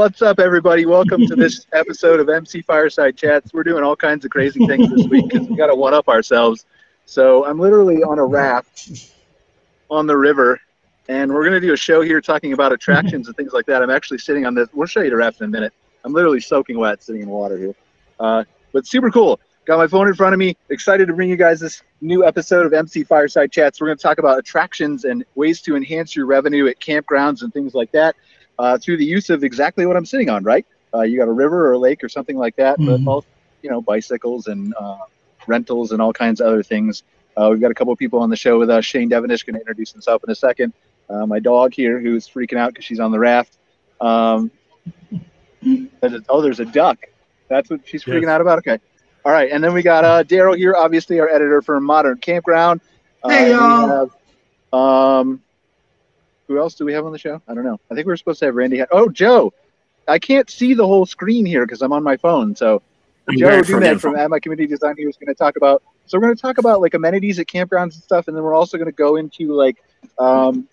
What's up, everybody? Welcome to this episode of MC Fireside Chats. We're doing all kinds of crazy things this week because we got to one up ourselves. So I'm literally on a raft on the river, and we're going to do a show here talking about attractions and things like that. I'm actually sitting on this. We'll show you the raft in a minute. I'm literally soaking wet sitting in water here. Uh, but super cool. Got my phone in front of me. Excited to bring you guys this new episode of MC Fireside Chats. We're going to talk about attractions and ways to enhance your revenue at campgrounds and things like that uh, through the use of exactly what I'm sitting on, right? Uh, you got a river or a lake or something like that, mm-hmm. but both, you know, bicycles and uh, rentals and all kinds of other things. Uh, we've got a couple of people on the show with us. Shane Devenish going to introduce himself in a second. Uh, my dog here who's freaking out because she's on the raft. Um, there's a, oh, there's a duck. That's what she's freaking yes. out about. Okay. All right, and then we got uh, Daryl here, obviously our editor for Modern Campground. hey y'all. Have, um, who else do we have on the show? I don't know. I think we are supposed to have Randy. Oh, Joe. I can't see the whole screen here because I'm on my phone. So I'm Joe Duman from App My Community Design here is going to talk about. So we're going to talk about like amenities at campgrounds and stuff, and then we're also going to go into like um,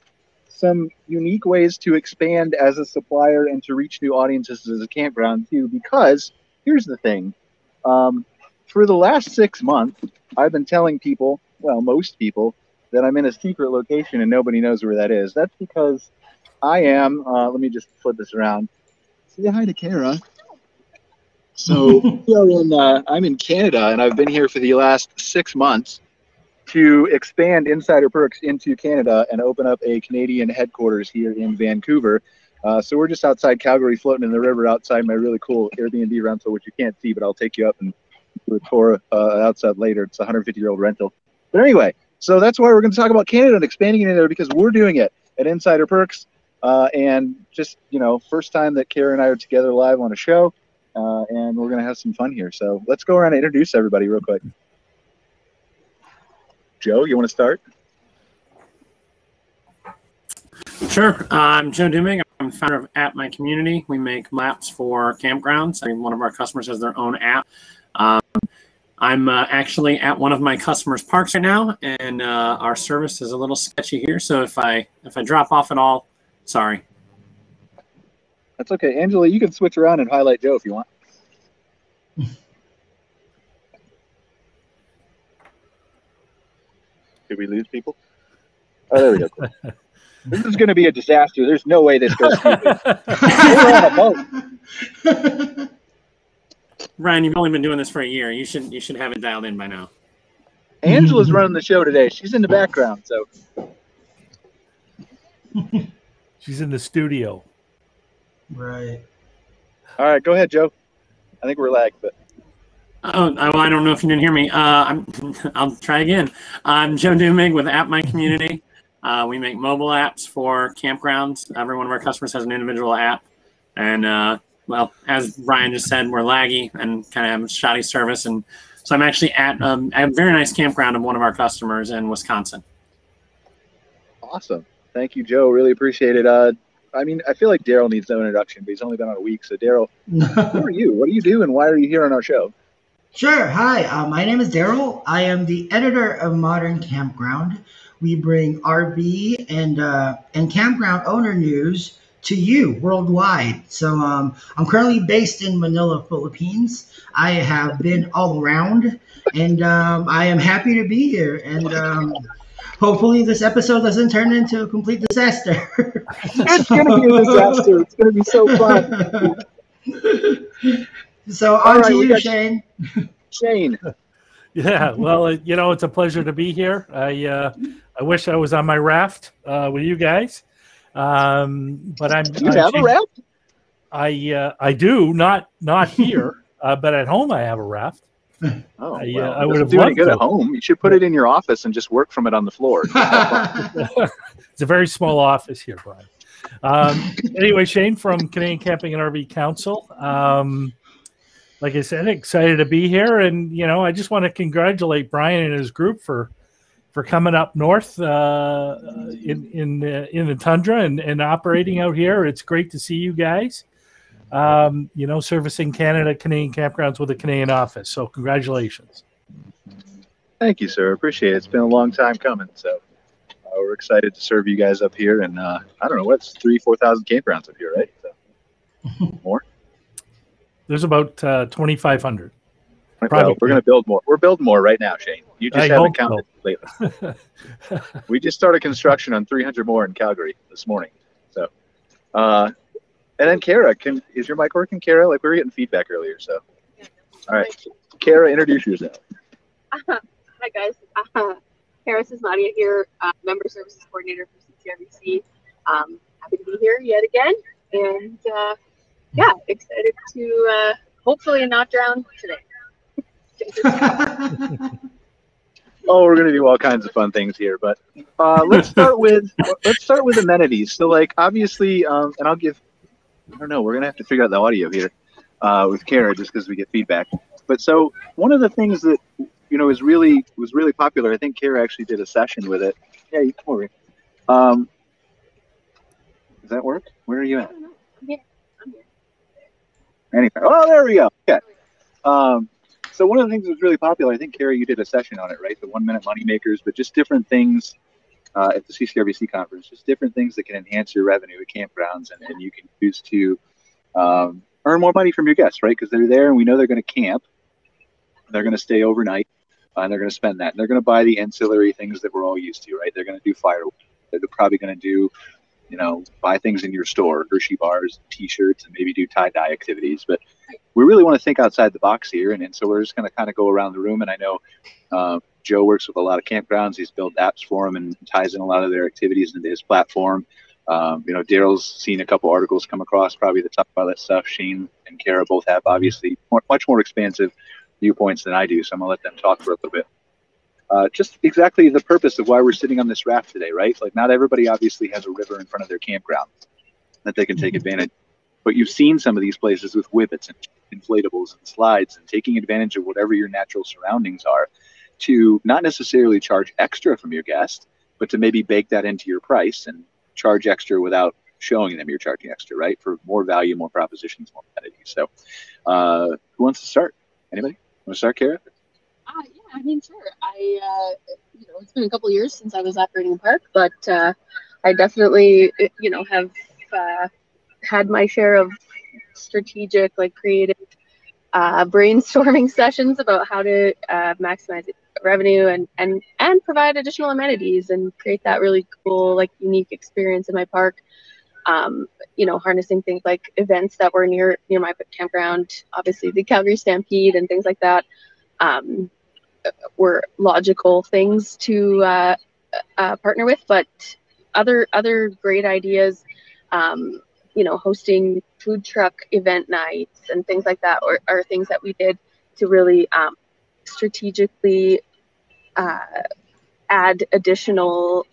some unique ways to expand as a supplier and to reach new audiences as a campground too. Because here's the thing. Um, for the last six months, I've been telling people, well, most people, that I'm in a secret location and nobody knows where that is. That's because I am. Uh, let me just flip this around. Say hi to Kara. So we are in. Uh, I'm in Canada, and I've been here for the last six months to expand Insider Perks into Canada and open up a Canadian headquarters here in Vancouver. Uh, so we're just outside Calgary, floating in the river outside my really cool Airbnb rental, which you can't see, but I'll take you up and do a tour uh, outside later. It's a 150 year old rental. But anyway, so that's why we're going to talk about Canada and expanding it in there because we're doing it at Insider Perks. Uh, and just, you know, first time that Kara and I are together live on a show. Uh, and we're going to have some fun here. So let's go around and introduce everybody real quick. Joe, you want to start? Sure. Uh, I'm Joe Duming. I'm founder of App My Community. We make maps for campgrounds. I mean, one of our customers has their own app. Um, I'm uh, actually at one of my customers' parks right now, and uh, our service is a little sketchy here. So if I if I drop off at all, sorry. That's okay, Angela. You can switch around and highlight Joe if you want. Did we lose people? Oh, there we go. this is going to be a disaster. There's no way this goes. We're on a boat. Ryan, you've only been doing this for a year. You should you should have it dialed in by now. Angela's running the show today. She's in the background, so she's in the studio. Right. All right, go ahead, Joe. I think we're lagged, but. Oh, I don't know if you didn't hear me. Uh, I'm, I'll try again. I'm Joe Dumig with App My Community. Uh, we make mobile apps for campgrounds. Every one of our customers has an individual app, and uh, well, as Ryan just said, we're laggy and kind of have shoddy service. And so I'm actually at um, a very nice campground of one of our customers in Wisconsin. Awesome. Thank you, Joe. Really appreciate it. Uh, I mean, I feel like Daryl needs no introduction, but he's only been on a week. So, Daryl, who are you? What do you do, and why are you here on our show? Sure. Hi, uh, my name is Daryl. I am the editor of Modern Campground. We bring RV and uh, and campground owner news to you worldwide. So um, I'm currently based in Manila, Philippines. I have been all around, and um, I am happy to be here. And um, hopefully, this episode doesn't turn into a complete disaster. it's going to be a disaster. It's going to be so fun. so on right, to you, Shane. Shane. Yeah, well, you know, it's a pleasure to be here. I uh, I wish I was on my raft uh, with you guys. Um, but I'm. Do you I'm, have a raft? I uh, I do not not here, uh, but at home I have a raft. Oh, I, well, uh, I would have do any good to. at home. You should put it in your office and just work from it on the floor. it's a very small office here, Brian. Um, anyway, Shane from Canadian Camping and RV Council. Um, like I said, excited to be here, and you know, I just want to congratulate Brian and his group for for coming up north uh, in in uh, in the tundra and, and operating out here. It's great to see you guys. Um, you know, servicing Canada Canadian campgrounds with a Canadian office. So congratulations. Thank you, sir. Appreciate it. It's been a long time coming. So uh, we're excited to serve you guys up here. And uh, I don't know what's three, four thousand campgrounds up here, right? So. More? There's about uh, 2,500. Well, we're going to build more. We're building more right now, Shane. You just I haven't hope counted lately. we just started construction on 300 more in Calgary this morning. So, uh, and then Kara, can is your mic working, Kara? Like we were getting feedback earlier. So, all right, Kara, introduce yourself. Hi guys, uh, Harris is Nadia here, uh, Member Services Coordinator for CCRVC. Um, happy to be here yet again, and uh, yeah, excited to uh, hopefully not drown today. oh, we're gonna do all kinds of fun things here, but uh, let's start with let's start with amenities. So, like, obviously, um, and I'll give. I don't know. We're gonna have to figure out the audio here uh, with Kara just because we get feedback. But so one of the things that you know is really was really popular. I think Kara actually did a session with it. Yeah, you come over. Um, does that work? Where are you at? Yeah, I'm here. Anyway, oh, there we go. Okay. Um, so one of the things that was really popular, I think, Carrie, you did a session on it, right? The one minute money makers, but just different things uh, at the CCRVC conference, just different things that can enhance your revenue at campgrounds and, and you can use to um, earn more money from your guests, right? Because they're there and we know they're going to camp. They're going to stay overnight uh, and they're going to spend that. And they're going to buy the ancillary things that we're all used to, right? They're going to do fireworks. They're probably going to do you know, buy things in your store, Hershey bars, T-shirts, and maybe do tie-dye activities. But we really want to think outside the box here, and, and so we're just going to kind of go around the room. And I know uh, Joe works with a lot of campgrounds; he's built apps for them and ties in a lot of their activities into his platform. Um, you know, Daryl's seen a couple articles come across, probably to talk about that stuff. Shane and Kara both have obviously more, much more expansive viewpoints than I do, so I'm gonna let them talk for a little bit uh, just exactly the purpose of why we're sitting on this raft today, right? Like, not everybody obviously has a river in front of their campground that they can take mm-hmm. advantage. But you've seen some of these places with Wibits and inflatables and slides and taking advantage of whatever your natural surroundings are to not necessarily charge extra from your guest, but to maybe bake that into your price and charge extra without showing them you're charging extra, right? For more value, more propositions, more amenities. So, uh, who wants to start? Anybody? Want to start, Kara? Uh, yeah, I mean, sure. I, uh, you know, it's been a couple years since I was operating a park, but uh, I definitely, you know, have uh, had my share of strategic, like creative uh, brainstorming sessions about how to uh, maximize revenue and, and, and provide additional amenities and create that really cool, like unique experience in my park. Um, you know, harnessing things like events that were near near my campground, obviously the Calgary Stampede and things like that. Um, were logical things to uh, uh, partner with, but other other great ideas, um, you know, hosting food truck event nights and things like that, are, are things that we did to really um, strategically uh, add additional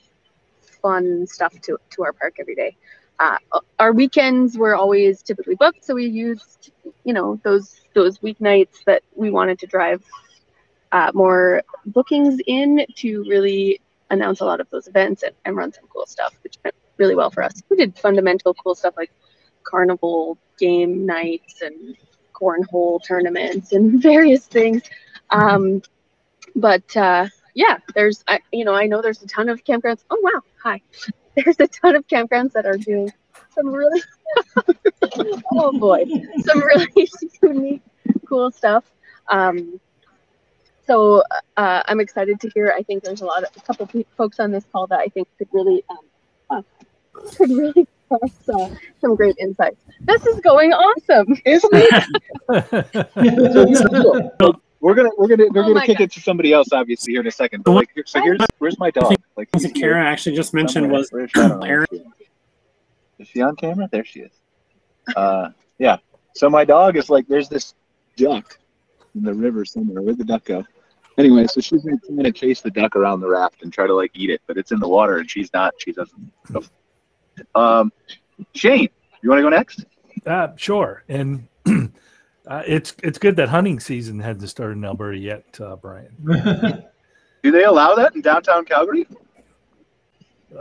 fun stuff to, to our park every day. Uh, our weekends were always typically booked, so we used, you know, those those weeknights that we wanted to drive uh, more bookings in to really announce a lot of those events and, and run some cool stuff, which went really well for us. We did fundamental cool stuff like carnival game nights and cornhole tournaments and various things. Um, but uh, yeah, there's, I, you know, I know there's a ton of campgrounds. Oh, wow. Hi. There's a ton of campgrounds that are doing some really, oh boy, some really unique, cool stuff. Um, so uh, I'm excited to hear. I think there's a lot of a couple of folks on this call that I think could really um, could really cross uh, some great insights. This is going awesome, isn't it? we're gonna we're gonna we're oh gonna kick God. it to somebody else, obviously, here in a second. But like, so here's where's my dog? Like, Kara actually just mentioned was Aaron. Is she on camera? There she is. Uh, yeah. So my dog is like, there's this duck in the river somewhere. Where'd the duck go? Anyway, so she's gonna, gonna chase the duck around the raft and try to like eat it, but it's in the water and she's not. She doesn't. Um, Shane, you want to go next? Uh, sure. And uh, it's it's good that hunting season hasn't started in Alberta yet, uh, Brian. Do they allow that in downtown Calgary?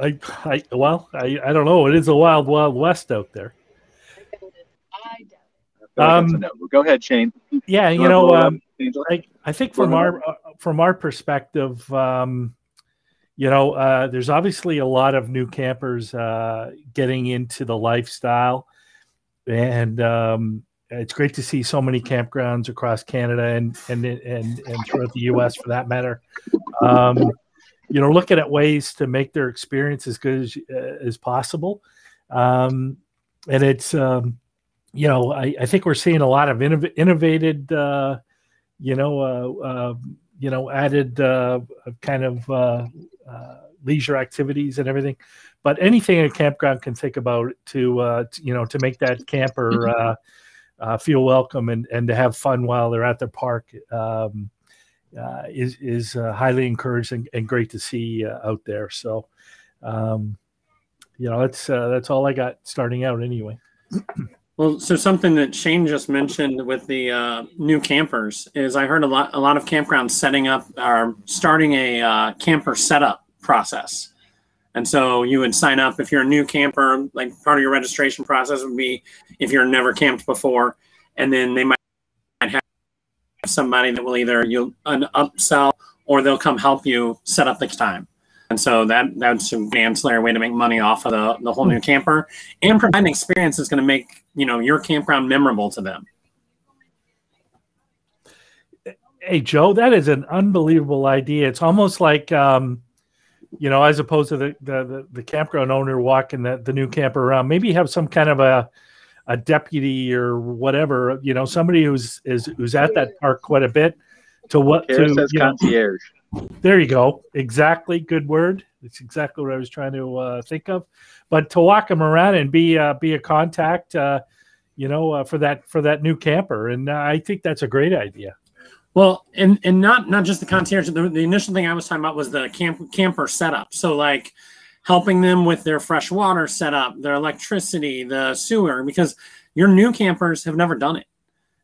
I, I well, I, I don't know. It is a wild, wild west out there. Um, Go ahead, Shane. Yeah, you, you know, um, I, I think from our uh, from our perspective, um, you know, uh, there's obviously a lot of new campers uh, getting into the lifestyle, and um, it's great to see so many campgrounds across Canada and and and, and throughout the U.S. for that matter. Um, you know, looking at ways to make their experience as good as, uh, as possible. Um, and it's, um, you know, I, I, think we're seeing a lot of innov- innovated, uh, you know, uh, uh you know, added kind of uh, leisure activities and everything. But anything a campground can think about to, to you know, to make that camper mm-hmm. feel welcome and, and to have fun while they're at the park. Um, uh, is is uh, highly encouraged and, and, great to see uh, out there. So, um, you know, that's uh, that's all I got starting out anyway. Well, so something that Shane just mentioned with the uh, new campers is I heard a lot a lot of campgrounds setting up are starting a uh, camper setup process. And so you would sign up if you're a new camper, like part of your registration process would be if you're never camped before, and then they might have somebody that will either you an upsell or they'll come help you set up the time. And so that that's an ancillary way to make money off of the, the whole new camper and provide an experience that's going to make you know your campground memorable to them. Hey Joe, that is an unbelievable idea. It's almost like um, you know, as opposed to the the, the, the campground owner walking the, the new camper around, maybe have some kind of a a deputy or whatever, you know, somebody who's is who's at that park quite a bit to what Kara to says concierge. Know, there you go. Exactly. Good word. It's exactly what I was trying to uh, think of. But to walk them around and be uh, be a contact, uh, you know, uh, for that for that new camper, and uh, I think that's a great idea. Well, and and not not just the concierge. The, the initial thing I was talking about was the camp camper setup. So like helping them with their fresh water setup, their electricity, the sewer, because your new campers have never done it.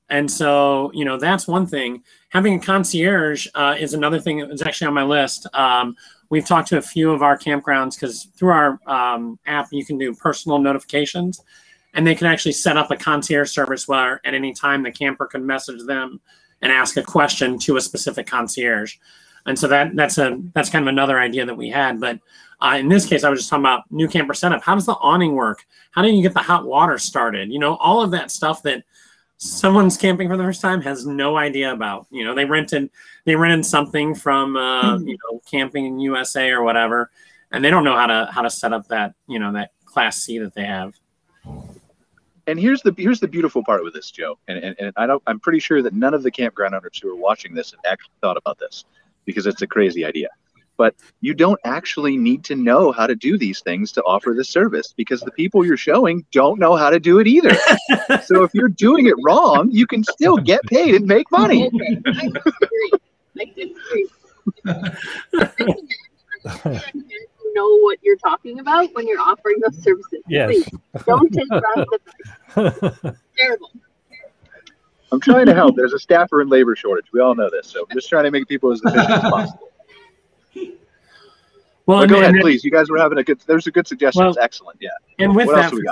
And so, you know, that's one thing. Having a concierge uh, is another thing that was actually on my list. Um, we've talked to a few of our campgrounds because through our um, app, you can do personal notifications and they can actually set up a concierge service where at any time the camper can message them and ask a question to a specific concierge. And so that that's a that's kind of another idea that we had. But uh, in this case, I was just talking about new camper setup. How does the awning work? How do you get the hot water started? You know, all of that stuff that someone's camping for the first time has no idea about. You know, they rented they rented something from uh, hmm. you know camping in USA or whatever, and they don't know how to how to set up that you know that class C that they have. And here's the here's the beautiful part with this, Joe. And, and, and I don't I'm pretty sure that none of the campground owners who are watching this have actually thought about this because it's a crazy idea but you don't actually need to know how to do these things to offer the service because the people you're showing don't know how to do it either. so if you're doing it wrong, you can still get paid and make money. Okay. I disagree. I disagree. know what you're talking about when you're offering those services. Yes. Please, don't take the Terrible. I'm trying to help. There's a staffer and labor shortage. We all know this. So I'm just trying to make people as efficient as possible. Well, go ahead, please. You guys were having a good. There's a good suggestion. Well, excellent. Yeah. And with what that, for,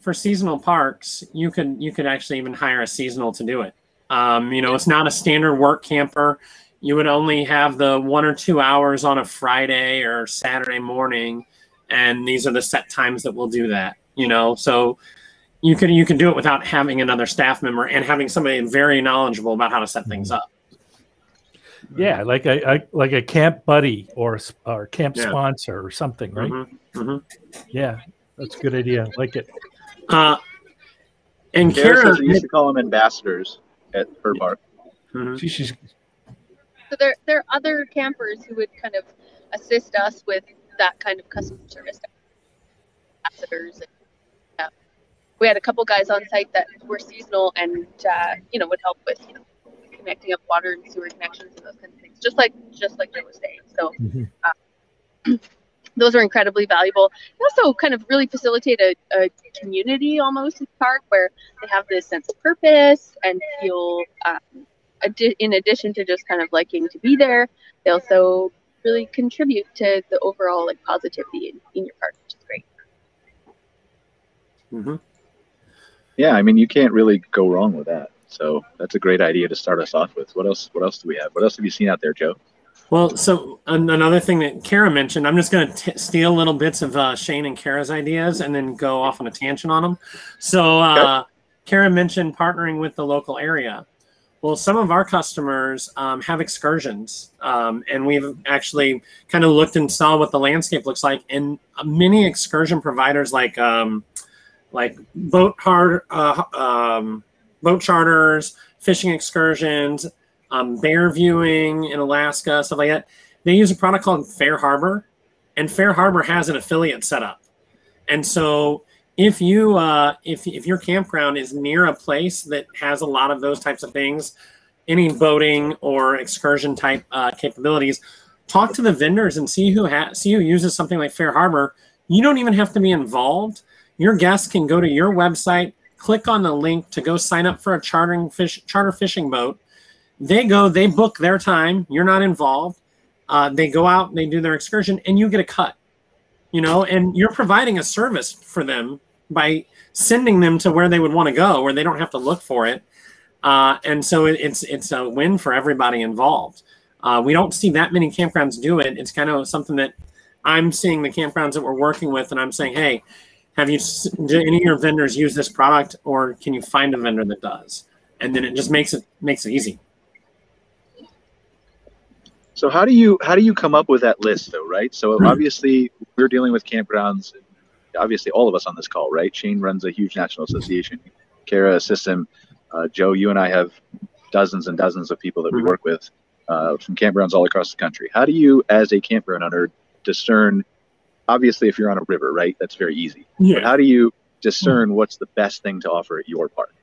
for, seasonal parks, you could you could actually even hire a seasonal to do it. Um, you know, it's not a standard work camper. You would only have the one or two hours on a Friday or Saturday morning, and these are the set times that we'll do that. You know, so you can you can do it without having another staff member and having somebody very knowledgeable about how to set things up. Yeah, like a, a, like a camp buddy or or camp yeah. sponsor or something, right? Mm-hmm. Mm-hmm. Yeah, that's a good idea. Like it. Uh, and Kara, Kara used to call them ambassadors at her bar. Mm-hmm. She, she's... So there, there are other campers who would kind of assist us with that kind of customer service ambassadors. And, yeah. We had a couple guys on site that were seasonal and uh, you know would help with you know connecting up water and sewer connections and those kinds of things, just like just like Joe was saying. So mm-hmm. uh, those are incredibly valuable. They also kind of really facilitate a, a community almost in the park where they have this sense of purpose and feel. Um, adi- in addition to just kind of liking to be there, they also really contribute to the overall like positivity in, in your park, which is great. Mm-hmm. Yeah, I mean, you can't really go wrong with that. So that's a great idea to start us off with. What else? What else do we have? What else have you seen out there, Joe? Well, so another thing that Kara mentioned, I'm just going to steal little bits of uh, Shane and Kara's ideas and then go off on a tangent on them. So uh, okay. Kara mentioned partnering with the local area. Well, some of our customers um, have excursions, um, and we've actually kind of looked and saw what the landscape looks like. And many excursion providers, like um, like boat hard, uh, um, boat charters, fishing excursions, um, bear viewing in Alaska, stuff like that, they use a product called FareHarbor, and FareHarbor has an affiliate set up. And so if you uh, if if your campground is near a place that has a lot of those types of things, any boating or excursion type uh, capabilities, talk to the vendors and see who has see who uses something like FareHarbor. You don't even have to be involved. Your guests can go to your website, click on the link to go sign up for a chartering fish charter fishing boat. They go, they book their time. You're not involved. Uh, they go out, they do their excursion, and you get a cut you know, and you're providing a service for them by sending them to where they would want to go, where they don't have to look for it. Uh, and so it, it's it's a win for everybody involved. Uh, we don't see that many campgrounds do it. It's kind of something that I'm seeing the campgrounds that we're working with, and I'm saying, hey, have you do any of your vendors use this product, or can you find a vendor that does? And then it just makes it makes it easy. So how do you how do you come up with that list though, right? So hmm. obviously we're dealing with campgrounds. Obviously, all of us on this call, right? Shane runs a huge national association. Kara assists him. Uh, Joe, you and I have dozens and dozens of people that we hmm. work with uh, from campgrounds all across the country. How do you, as a campground owner, discern? Obviously, if you're on a river, right, that's very easy. Yeah. But how do you discern what's the best thing to offer at your park?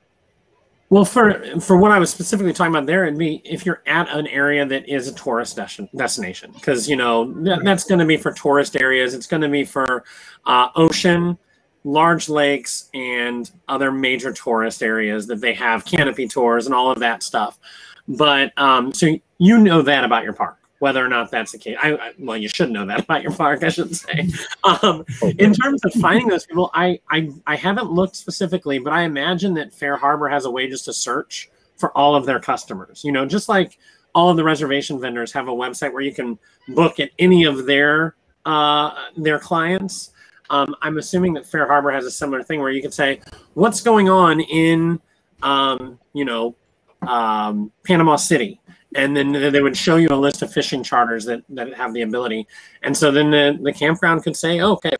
Well, for for what I was specifically talking about there, it'd be if you're at an area that is a tourist destination, because you know that, that's going to be for tourist areas. It's going to be for uh, ocean, large lakes, and other major tourist areas that they have canopy tours and all of that stuff. But um, so you know that about your park whether or not that's the case. I, I, well, you should know that about your park, I should say. Um, in terms of finding those people, I, I I haven't looked specifically, but I imagine that FareHarbor has a way just to search for all of their customers. You know, just like all of the reservation vendors have a website where you can book at any of their uh, their clients. Um, I'm assuming that FareHarbor has a similar thing where you can say, "What's going on in, um, you know, um, Panama City?" And then they would show you a list of fishing charters that, that have the ability. And so then the, the campground could say, oh, okay,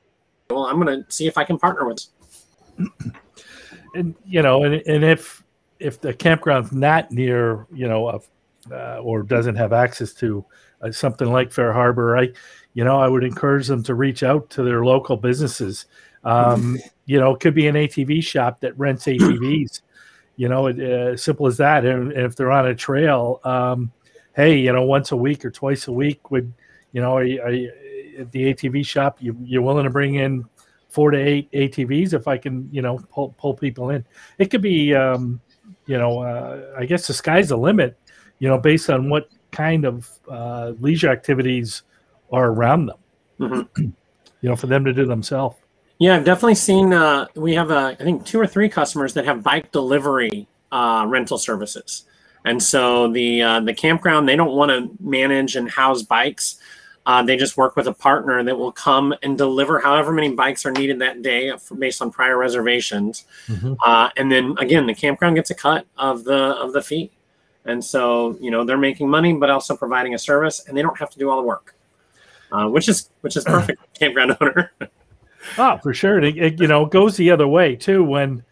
well, I'm going to see if I can partner with. And, you know, and, and if, if the campground's not near, you know, a, uh, or doesn't have access to uh, something like FareHarbor, I, you know, I would encourage them to reach out to their local businesses. Um, you know, it could be an ATV shop that rents ATVs you know, it, uh, simple as that. And, if they're on a trail, um, hey, you know, once a week or twice a week, would you know, are, are you, at the ATV shop, you, you're willing to bring in four to eight ATVs if I can, you know, pull pull people in. It could be, um, you know, uh, I guess the sky's the limit, you know, based on what kind of uh, leisure activities are around them. Mm-hmm. you know, for them to do themselves. Yeah, I've definitely seen. Uh, we have, uh, I think, two or three customers that have bike delivery uh, rental services, and so the uh, the campground they don't want to manage and house bikes. Uh, they just work with a partner that will come and deliver however many bikes are needed that day based on prior reservations, mm-hmm. Uh, and then again, the campground gets a cut of the of the fee, and so you know they're making money, but also providing a service, and they don't have to do all the work, which is which is perfect campground owner. Oh, for sure. It, it, you know goes the other way too when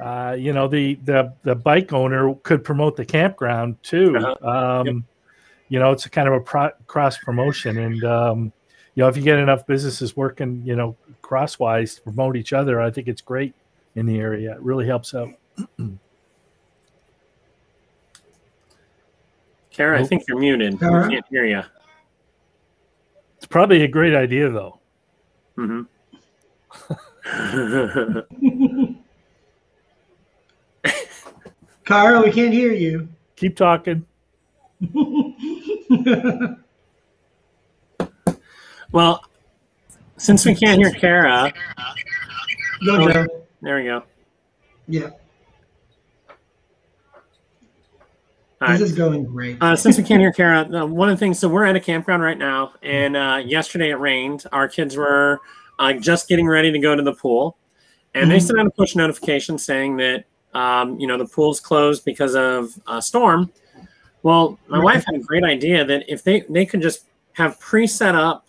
uh, you know the, the the bike owner could promote the campground too. Uh-huh. Um, yep. You know, it's a kind of a pro- cross promotion, and um, you know if you get enough businesses working, you know, crosswise to promote each other, I think it's great in the area. It really helps out. Kara, I think you're muted. I can't hear you. It's probably a great idea, though. Mm-hmm. Carl, we can't hear you. Keep talking. well, since we can't hear Kara, go, oh, There we go. Yeah. This is going great. uh, since we can't hear Kara, uh, one of the things, so we're at a campground right now, and uh, yesterday it rained. Our kids were uh, just getting ready to go to the pool, and mm-hmm. they sent out a push notification saying that um, you know, the pool's closed because of a storm. Well, my Right. wife had a great idea that if they they could just have pre-set up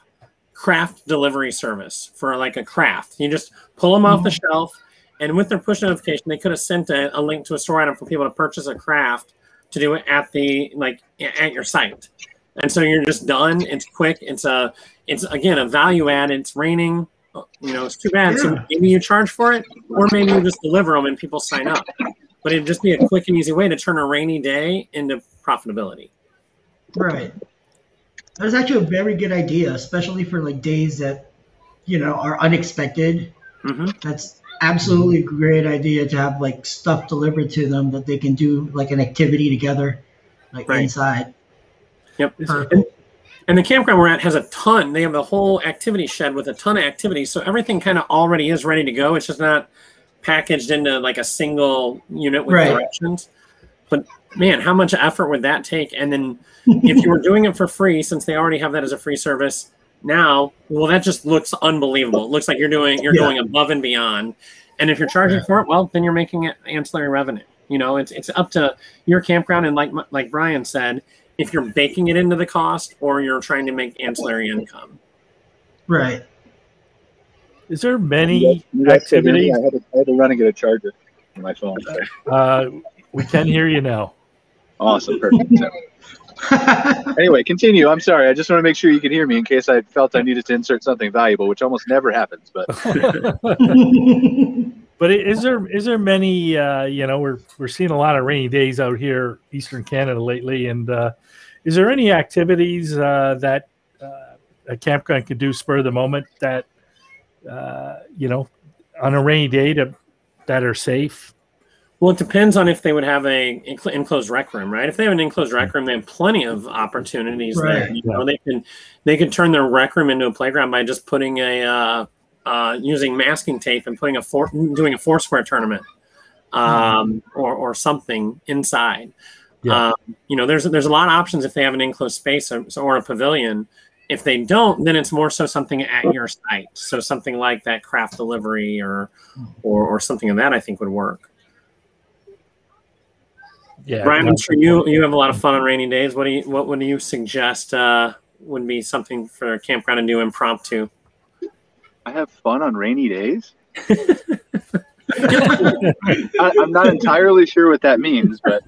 craft delivery service for like a craft, you just pull them off the shelf, and with their push notification, they could have sent a, a link to a store item for people to purchase a craft to do it at the like at your site. And so you're just done. It's quick. It's a it's again a value add. It's raining. You know, it's too bad. So maybe you charge for it, or maybe you just deliver them and people sign up. But it'd just be a quick and easy way to turn a rainy day into profitability. Right. That's actually a very good idea, especially for like days that, you know, are unexpected. hmm That's absolutely a great idea to have like stuff delivered to them that they can do like an activity together, like Right. inside. Yep. Perfect. And the campground we're at has a ton. They have a whole activity shed with a ton of activities. So everything kind of already is ready to go. It's just not packaged into like a single unit with Right. directions. But man, how much effort would that take? And then if you were doing it for free, since they already have that as a free service now, well, that just looks unbelievable. It looks like you're doing you're Yeah. going above and beyond. And if you're charging Yeah. for it, well, then you're making it ancillary revenue. You know, it's it's up to your campground. And like like Brian said, if you're baking it into the cost or you're trying to make ancillary income. Right. Is there You many guys- you guys still hear me? activities? I had, to, I had to run and get a charger for my phone. Uh, we can hear you now. Awesome, perfect. Anyway, continue. I'm sorry. I just want to make sure you can hear me in case I felt I needed to insert something valuable, which almost never happens. But But is there is there many? Uh, you know, we're we're seeing a lot of rainy days out here, Eastern Canada lately, and uh, is there any activities uh, that uh, a campground could do spur of the moment that uh, you know on a rainy day to that are safe? Well, it depends on if they would have a enclosed rec room, right? If they have an enclosed rec room, they have plenty of opportunities there. You know, they can they can turn their rec room into a playground by just putting a uh, using masking tape and putting a four doing a four square tournament, um, or or something inside. Yeah. Um, you know, there's there's a lot of options if they have an enclosed space or, or a pavilion. If they don't, then it's more so something at your site. So something like that craft delivery or or, or something of that I think would work. Yeah, Brian, I'm sure you you have a lot of fun on rainy days. What do you what would you suggest uh, would be something for a campground to do impromptu? I have fun on rainy days. I, I'm not entirely sure what that means, but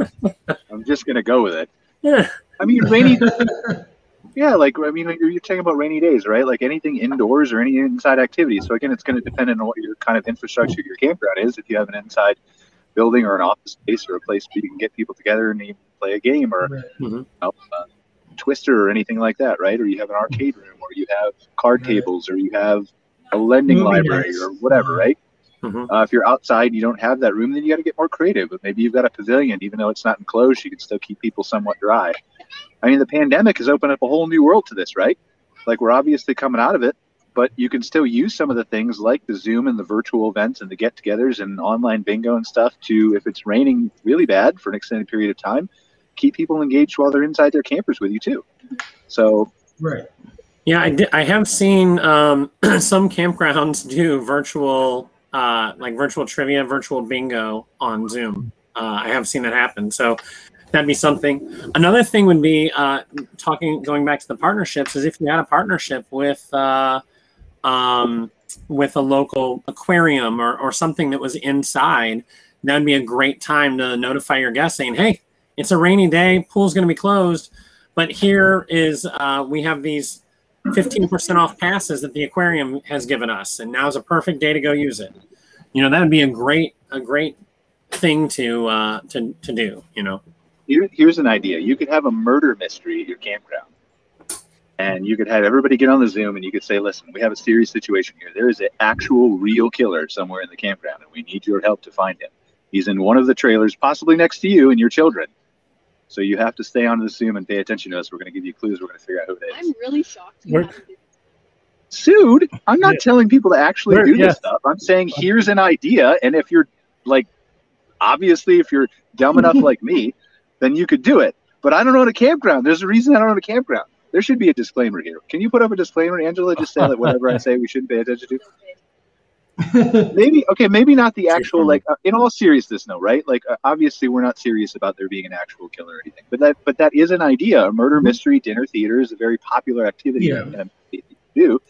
I'm just gonna go with it. Yeah, I mean, rainy. Yeah, like I mean, you're talking about rainy days, right? Like anything indoors or any inside activity. So again, it's going to depend on what your kind of infrastructure your campground is. If you have an inside building or an office space or a place where you can get people together and even play a game or Right. you know, uh, Twister or anything like that, right? Or you have an arcade room, or you have card Right. tables, or you have a lending Movie library, nights. or whatever, right? Mhm. Uh, if you're outside, and you don't have that room, then you got to get more creative. But maybe you've got a pavilion, even though it's not enclosed, you can still keep people somewhat dry. I mean, the pandemic has opened up a whole new world to this, right? Like we're obviously coming out of it, but you can still use some of the things like the Zoom and the virtual events and the get-togethers and online bingo and stuff to, if it's raining really bad for an extended period of time, keep people engaged while they're inside their campers with you too. So Right. Yeah, I, I have seen um, some campgrounds do virtual uh, like virtual trivia, virtual bingo on Zoom. Uh, I have seen that happen. So that'd be something. Another thing would be uh, talking going back to the partnerships is if you had a partnership with uh, um, with a local aquarium or, or something that was inside, that would be a great time to notify your guests saying, "Hey, it's a rainy day, pool's going to be closed, but here is uh, we have these 15% off passes that the aquarium has given us, and now's a perfect day to go use it." You know, that would be a great a great thing to uh, to to do. You know. here, here's an idea. You could have a murder mystery at your campground. And you could have everybody get on the Zoom and you could say, listen, we have a serious situation here. There is an actual real killer somewhere in the campground, and we need your help to find him. He's in one of the trailers, possibly next to you and your children. So you have to stay on the Zoom and pay attention to us. We're going to give you clues. We're going to figure out who it is. I'm really shocked you We're- haven't been- Sued? I'm not Yeah. telling people to actually We're- do this yeah. stuff. I'm saying uh-huh. here's an idea. And if you're like, obviously, if you're dumb enough like me, then you could do it. But I don't own a campground. There's a reason I don't own a campground. There should be a disclaimer here. Can you put up a disclaimer, Angela? Just say that whatever I say we shouldn't pay attention to. maybe okay, maybe not the actual like. Uh, in all seriousness, no, right? Like, uh, obviously, we're not serious about there being an actual killer or anything, but that but that is an idea. A murder mystery dinner theater is a very popular activity Yeah. and to do.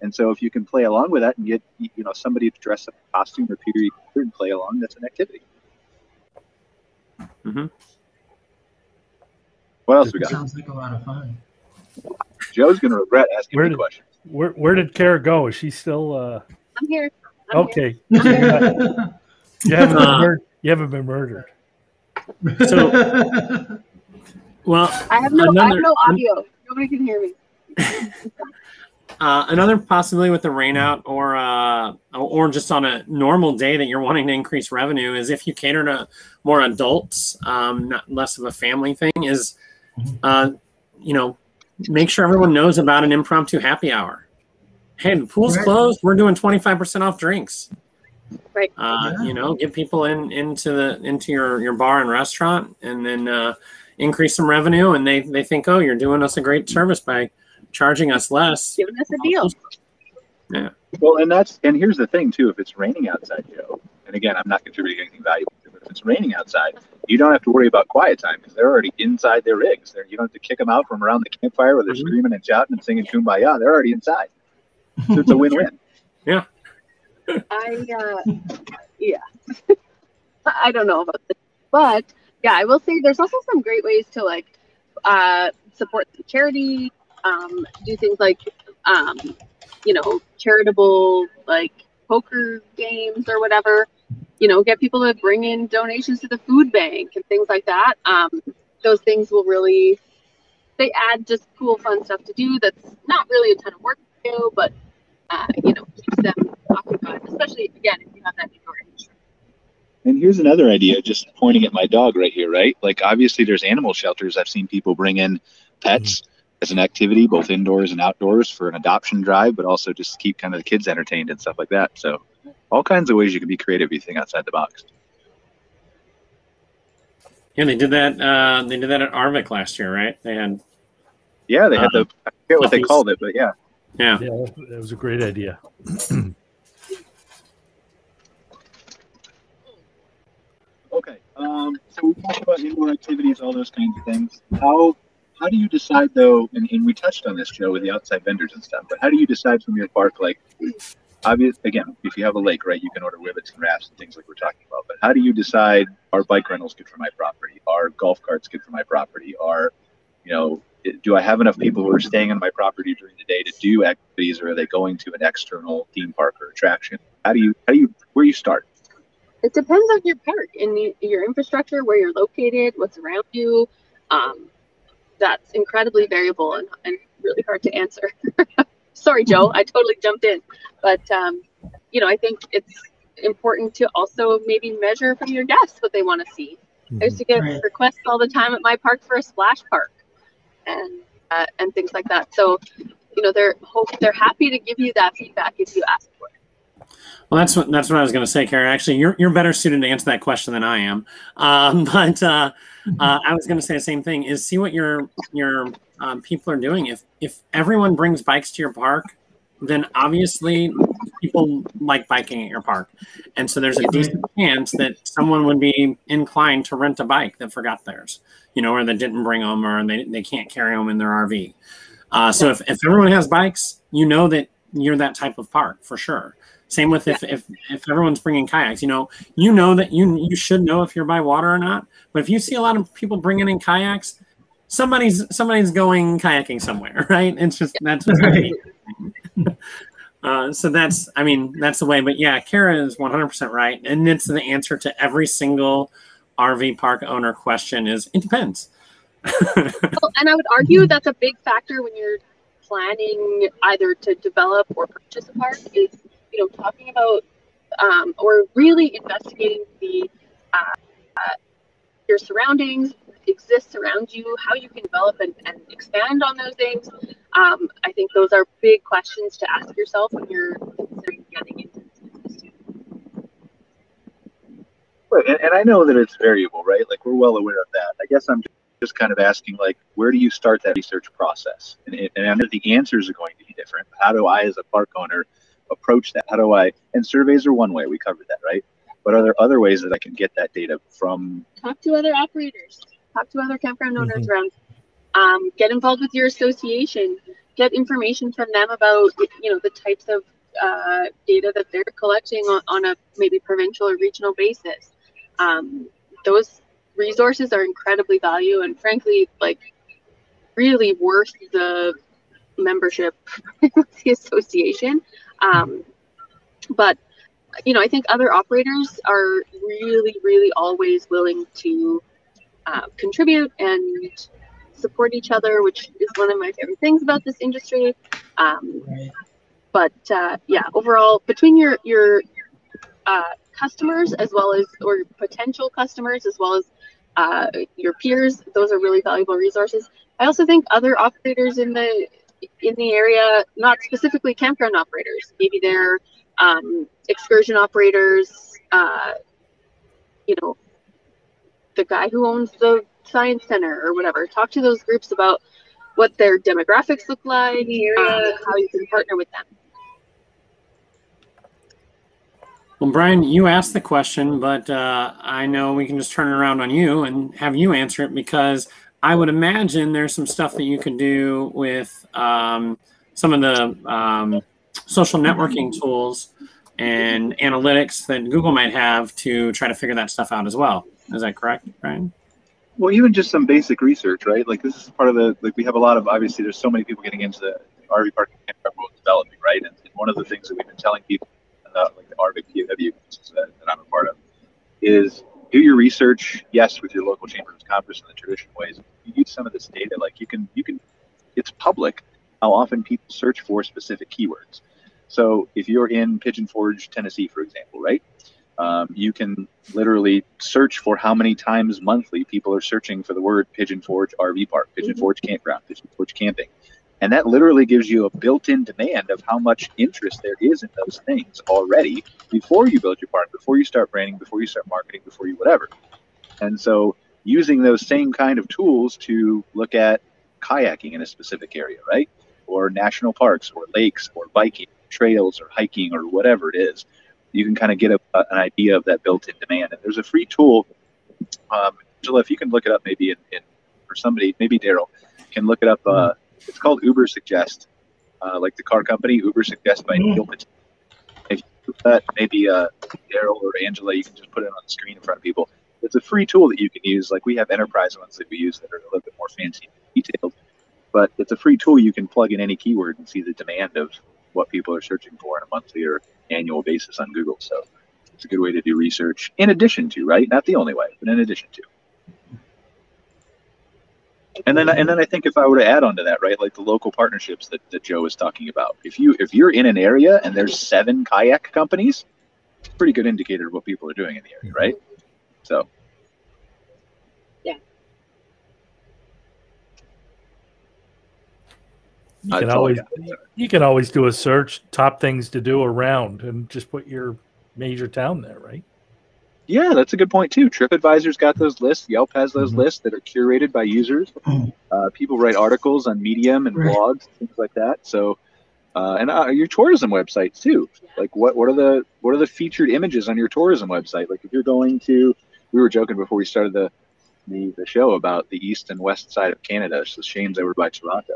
And so, if you can play along with that and get you know somebody to dress up in costume or Peter Eater and play along, that's an activity. Mm-hmm. What else we got? Sounds like a lot of fun. Joe's going to regret asking Where me did- questions. Where where did Kara go? Is she still uh I'm here. I'm here. okay. you haven't been Uh, mur- you haven't been murdered. So- Well, I have no. I have no audio. Nobody can hear me. Uh, another possibility with the rainout or uh, or just on a normal day that you're wanting to increase revenue is if you cater to more adults, um, not less of a family thing. Is uh, you know make sure everyone knows about an impromptu happy hour. Hey, the pool's Right. closed. We're doing twenty five percent off drinks. Right. Uh, Yeah. You know, get people in into the into your your bar and restaurant, and then uh, increase some revenue. And they they think, oh, you're doing us a great service by charging us less. Giving us a deal. Yeah. Well, and that's and here's the thing too. If it's raining outside, Joe, and again, I'm not contributing anything valuable. But if it's raining outside, you don't have to worry about quiet time because they're already inside their rigs. They're, you don't have to kick them out from around the campfire where they're Mhm. screaming and shouting and singing "Kumbaya." They're already inside. So it's a win-win. Yeah. I uh, yeah. I don't know about this, but yeah, I will say there's also some great ways to like uh, support the charity, um, do things like um, you know charitable like poker games or whatever. You know, get people to bring in donations to the food bank and things like that. Um, those things will really they add just cool, fun stuff to do. That's not really a ton of work to do, but uh, you know keeps them occupied, especially again if you have that indoor industry. And here's another idea, just pointing at my dog right here, right? Like obviously there's animal shelters. I've seen people bring in pets as an activity, both indoors and outdoors for an adoption drive, but also just to keep kind of the kids entertained and stuff like that. So all kinds of ways you can be creative if you think outside the box. Yeah, they did that. Uh, they did that at Arvik last year, right? They had Yeah, they had the I forget what they called it, but yeah. Yeah. Yeah, that was a great idea. Okay. Um, so we talked about indoor activities, all those kinds of things. How how do you decide though? And, and we touched on this, Joe, with the outside vendors and stuff. But how do you decide from your park? Like, obvious again, if you have a lake, right, you can order rivets and rafts and things like we're talking about. But how do you decide? Are bike rentals good for my property? Are golf carts good for my property? Are you know, do I have enough people who are staying on my property during the day to do activities, or are they going to an external theme park or attraction? How do you how do you where you start? It depends on your park and the, your infrastructure, where you're located, what's around you. Um, that's incredibly variable and, and really hard to answer. Sorry, Joe, I totally jumped in, but um, you know, I think it's important to also maybe measure from your guests what they want to see. I used to get Right. requests all the time at my park for a splash park, and uh, and things like that. So, you know, they're hope they're happy to give you that feedback if you ask for it. Well, that's what that's what I was going to say, Karen. Actually, you're you're better suited to answer that question than I am. Um, but uh, uh, I was going to say the same thing: is see what your your um, people are doing. If if everyone brings bikes to your park, then obviously people like biking at your park, and so there's a decent chance that someone would be inclined to rent a bike that forgot theirs, you know, or that didn't bring them, or they they can't carry them in their RV. Uh, so if, if everyone has bikes, you know that you're that type of park for sure. Same with if, if if everyone's bringing kayaks, you know, you know that you you should know if you're by water or not. But if you see a lot of people bringing in kayaks, somebody's somebody's going kayaking somewhere, right? It's just that's just Right. uh, so that's I mean that's the way. But yeah, Kara is 100 percent right, and it's the answer to every single RV park owner question is it depends. Well, and I would argue that's a big factor when you're planning either to develop or purchase a park is you know talking about um, or really investigating the uh, uh, your surroundings exists around you how you can develop and, and expand on those things um, i think those are big questions to ask yourself when you're considering getting into this business too. Right, and, and I know that it's variable, right? Like we're well aware of that. I guess I'm just kind of asking, like, where do you start that research process? And, and I know the answers are going to be different. How do I, as a park owner, approach that? How do I? And surveys are one way. We covered that, right? But are there other ways that I can get that data from? Talk to other operators. Talk to other campground owners mm-hmm. around. Um, get involved with your association. Get information from them about you know the types of uh, data that they're collecting on, on, a maybe provincial or regional basis. Um, those resources are incredibly valuable and frankly like really worth the membership with the association. Um, but you know, I think other operators are really, really always willing to uh, contribute and support each other, which is one of my favorite things about this industry. Um. But uh, yeah, overall, between your your uh, customers as well as or potential customers as well as uh, your peers, those are really valuable resources. I also think other operators in the in the area, not specifically campground operators, maybe they're um, excursion operators, uh, you know, the guy who owns the science center or whatever. Talk to those groups about what their demographics look like, uh, how you can partner with them. Well, Brian, you asked the question, but uh, I know we can just turn it around on you and have you answer it because I would imagine there's some stuff that you can do with um, some of the um, social networking tools and analytics that Google might have to try to figure that stuff out as well. Is that correct, Brian? Well, even just some basic research, right? Like this is part of the like we have a lot of obviously there's so many people getting into the RV park world developing, right? And, and, one of the things that we've been telling people, uh, like the RV POW that, that I'm a part of, is do your research. Yes, with your local chambers of commerce in the traditional ways. You use some of this data, like you can you can, it's public how often people search for specific keywords. So if you're in Pigeon Forge, Tennessee, for example, right? Um, you can literally search for how many times monthly people are searching for the word Pigeon Forge RV Park, Pigeon mm-hmm. Forge Campground, Pigeon Forge Camping. And that literally gives you a built in demand of how much interest there is in those things already before you build your park, before you start branding, before you start marketing, before you whatever. And so using those same kind of tools to look at kayaking in a specific area, right? Or national parks or lakes or biking trails or hiking or whatever it is, you can kind of get a, an idea of that built-in demand. And there's a free tool, um, Angela, if you can look it up, maybe in, in or somebody, maybe Daryl can look it up. Uh, it's called Ubersuggest, uh, like the car company Uber Suggest by mm-hmm. Neil Patel. If you that, maybe uh, Daryl or Angela, you can just put it on the screen in front of people. It's a free tool that you can use. Like we have enterprise ones that we use that are a little bit more fancy and detailed, but it's a free tool you can plug in any keyword and see the demand of what people are searching for on a monthly or annual basis on Google. So it's a good way to do research in addition to, right? Not the only way, but in addition to. And then, and then I think if I were to add on to that, right, like the local partnerships that, that Joe was talking about, if you if you're in an area and there's seven kayak companies, it's a pretty good indicator of what people are doing in the area, mm-hmm. right? So You can always you can always do a search, top things to do around, and just put your major town there, right? Yeah, that's a good point too. TripAdvisor's got those lists. Yelp has those mm-hmm. lists that are curated by users. Uh, people write articles on Medium and right. blogs, things like that. So, uh, and uh, your tourism websites too. Like, what what are the what are the featured images on your tourism website? Like, if you're going to, we were joking before we started the the, the show about the east and west side of Canada. So Shane's over by Toronto.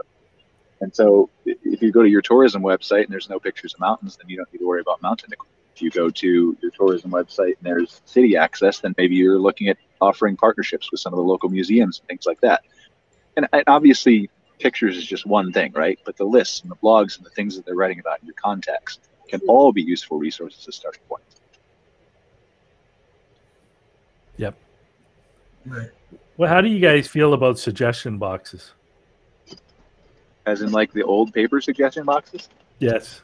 And so if you go to your tourism website and there's no pictures of mountains, then you don't need to worry about mountain equipment. If you go to your tourism website and there's city access, then maybe you're looking at offering partnerships with some of the local museums and things like that. And, and obviously, pictures is just one thing, right? But the lists and the blogs and the things that they're writing about in your context can mm-hmm. all be useful resources as starting points. Yep. Right. Well, how do you guys feel about suggestion boxes? As in like the old paper suggestion boxes? Yes.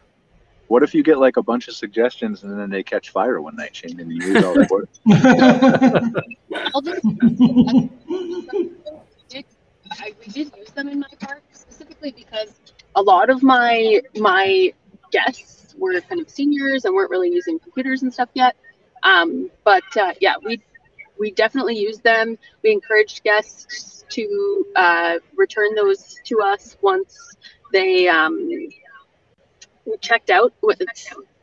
What if you get like a bunch of suggestions and then they catch fire one night, Shane, and you use all that work? I, we did use them in my park specifically because a lot of my my guests were kind of seniors and weren't really using computers and stuff yet. Um, but uh, yeah, we we definitely use them. We encouraged guests to uh, return those to us once they um, checked out.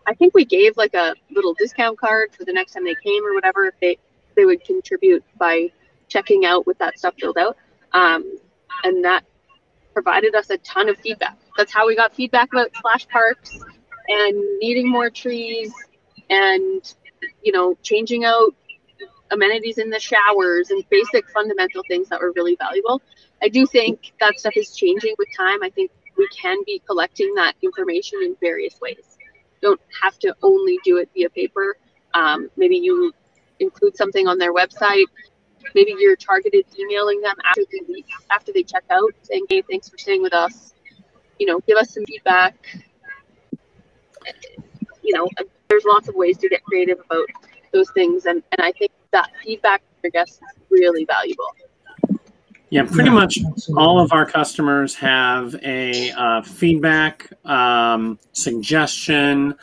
I think we gave like a little discount card for the next time they came or whatever if they they would contribute by checking out with that stuff filled out. Um, and that provided us a ton of feedback. That's how we got feedback about splash parks and needing more trees and you know changing out amenities in the showers and basic fundamental things that were really valuable. I do think that stuff is changing with time. I think we can be collecting that information in various ways. Don't have to only do it via paper. Um, maybe you include something on their website. Maybe you're targeted emailing them after they leave, after they check out, saying, "Hey, thanks for staying with us. You know, give us some feedback." You know, there's lots of ways to get creative about those things, and and I think that feedback from your guests is really valuable. Yeah, pretty yeah, much all of our customers have a uh, feedback, um, suggestion,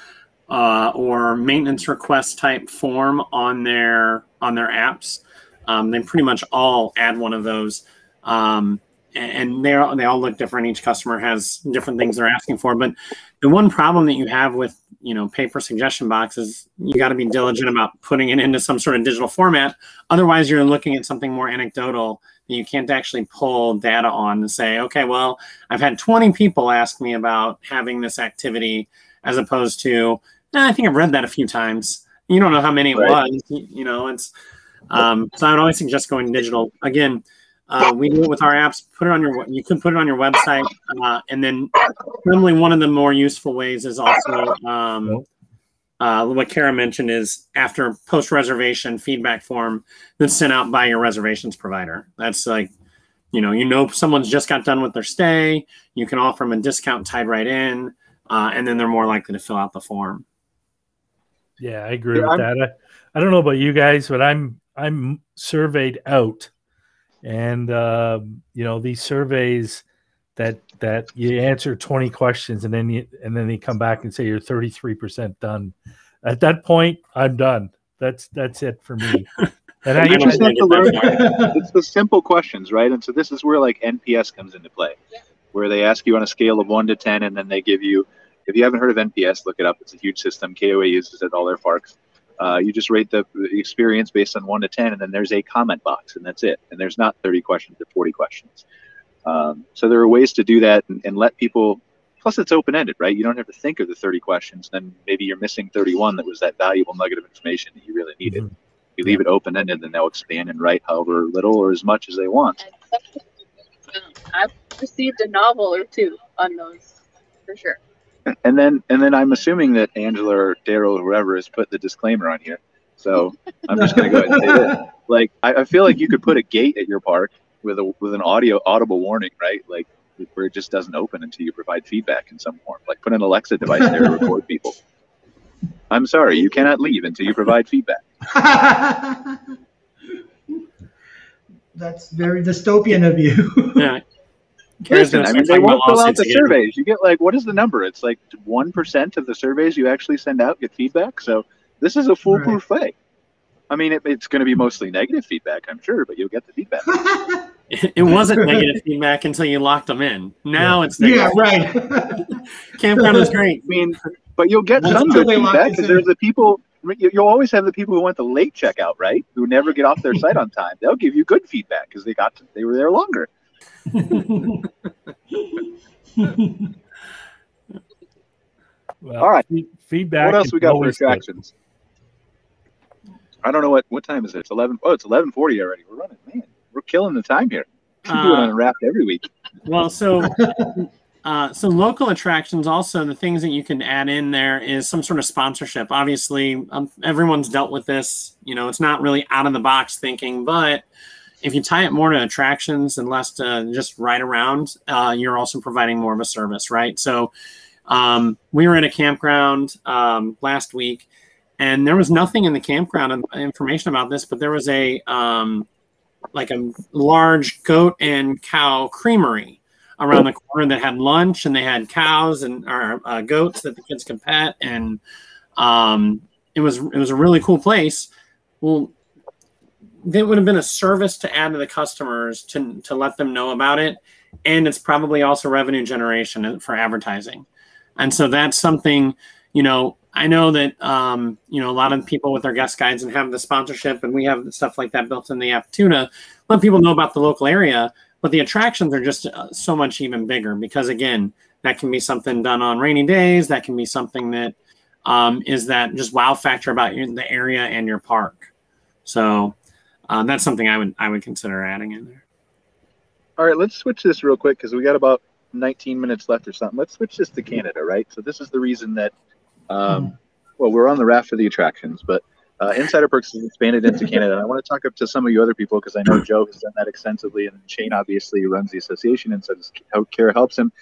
uh, or maintenance request type form on their on their apps. Um, they pretty much all add one of those, um, and they they all look different. Each customer has different things they're asking for. But the one problem that you have with you know paper suggestion boxes, you got to be diligent about putting it into some sort of digital format. Otherwise, you're looking at something more anecdotal that you can't actually pull data on and say, okay, well, I've had 20 people ask me about having this activity, as opposed to, eh, I think I've read that a few times. You don't know how many it right. was. You know, it's um, so I would always suggest going digital. Again, uh, we do it with our apps. Put it on your. You can put it on your website, uh, and then probably one of the more useful ways is also um, uh, what Kara mentioned is after post reservation feedback form that's sent out by your reservations provider. That's like, you know, you know, someone's just got done with their stay. You can offer them a discount tied right in, uh, and then they're more likely to fill out the form. Yeah, I agree yeah, with I'm, that. I, I don't know about you guys, but I'm I'm surveyed out, and uh, you know these surveys that that you answer 20 questions and then you and then you come back and say you're 33% done. At that point i'm done. That's that's it for me. And I, just have to learn. it's the simple questions right? And so this is where like nps comes into play where they ask you on a scale of 1 to 10 and then they give you if you haven't heard of nps look it up. It's a huge system. KOA uses it all their parks uh, you just rate the experience based on 1 to 10 and then there's a comment box and that's it and there's not 30 questions or 40 questions um, so there are ways to do that and, and let people. Plus, it's open ended, right? You don't have to think of the 30 questions. Then maybe you're missing 31 that was that valuable nugget of information that you really needed. Mm-hmm. You leave it open ended, then they'll expand and write however little or as much as they want. I've received a novel or two on those for sure. And then, and then I'm assuming that Angela or Daryl or whoever has put the disclaimer on here. So I'm just going to go ahead and say this. Like, I, I feel like you could put a gate at your park with a with an audio audible warning, right? Like where it just doesn't open until you provide feedback in some form. Like put an Alexa device there to record people. I'm sorry, you cannot leave until you provide feedback. That's very dystopian of you. yeah. Listen, I mean, they won't fill out the again. surveys. You get like, what is the number? It's like 1% of the surveys you actually send out get feedback. So this is a foolproof right. way. I mean, it, it's going to be mostly negative feedback, I'm sure, but you'll get the feedback. it wasn't negative feedback until you locked them in. Now yeah. it's negative. yeah, right. Campground is great. I mean, but you'll get some good feedback because there's the people. You'll always have the people who went the late checkout, right? Who never get off their site on time. They'll give you good feedback because they got to, they were there longer. Well, All right. Feedback. What else we got for attractions? I don't know what what time is it. It's eleven. Oh, it's eleven forty already. We're running, man. We're killing the time here. We should uh, do it a wrap every week. Well, so uh, so local attractions also the things that you can add in there is some sort of sponsorship. Obviously, um, everyone's dealt with this. You know, it's not really out of the box thinking, but if you tie it more to attractions and less to just right around, uh, you're also providing more of a service, right? So um, we were in a campground um, last week and there was nothing in the campground information about this, but there was a um, like a large goat and cow creamery around the corner that had lunch, and they had cows and or uh, goats that the kids could pet, and um, it was it was a really cool place. Well, it would have been a service to add to the customers to to let them know about it, and it's probably also revenue generation for advertising. And so that's something, you know, I know that um, you know a lot of people with their guest guides and have the sponsorship, and we have stuff like that built in the app too to let people know about the local area. But the attractions are just uh, so much even bigger because again, that can be something done on rainy days. That can be something that um, is that just wow factor about your, the area and your park. So um, that's something I would I would consider adding in there. All right, let's switch this real quick because we got about 19 minutes left or something. Let's switch this to Canada, right? So this is the reason that, um, hmm. well, we're on the raft for the attractions, but uh, Insider Perks has expanded into Canada. I want to talk up to some of you other people because I know Joe has done that extensively, and Shane obviously runs the association and says how Care helps him,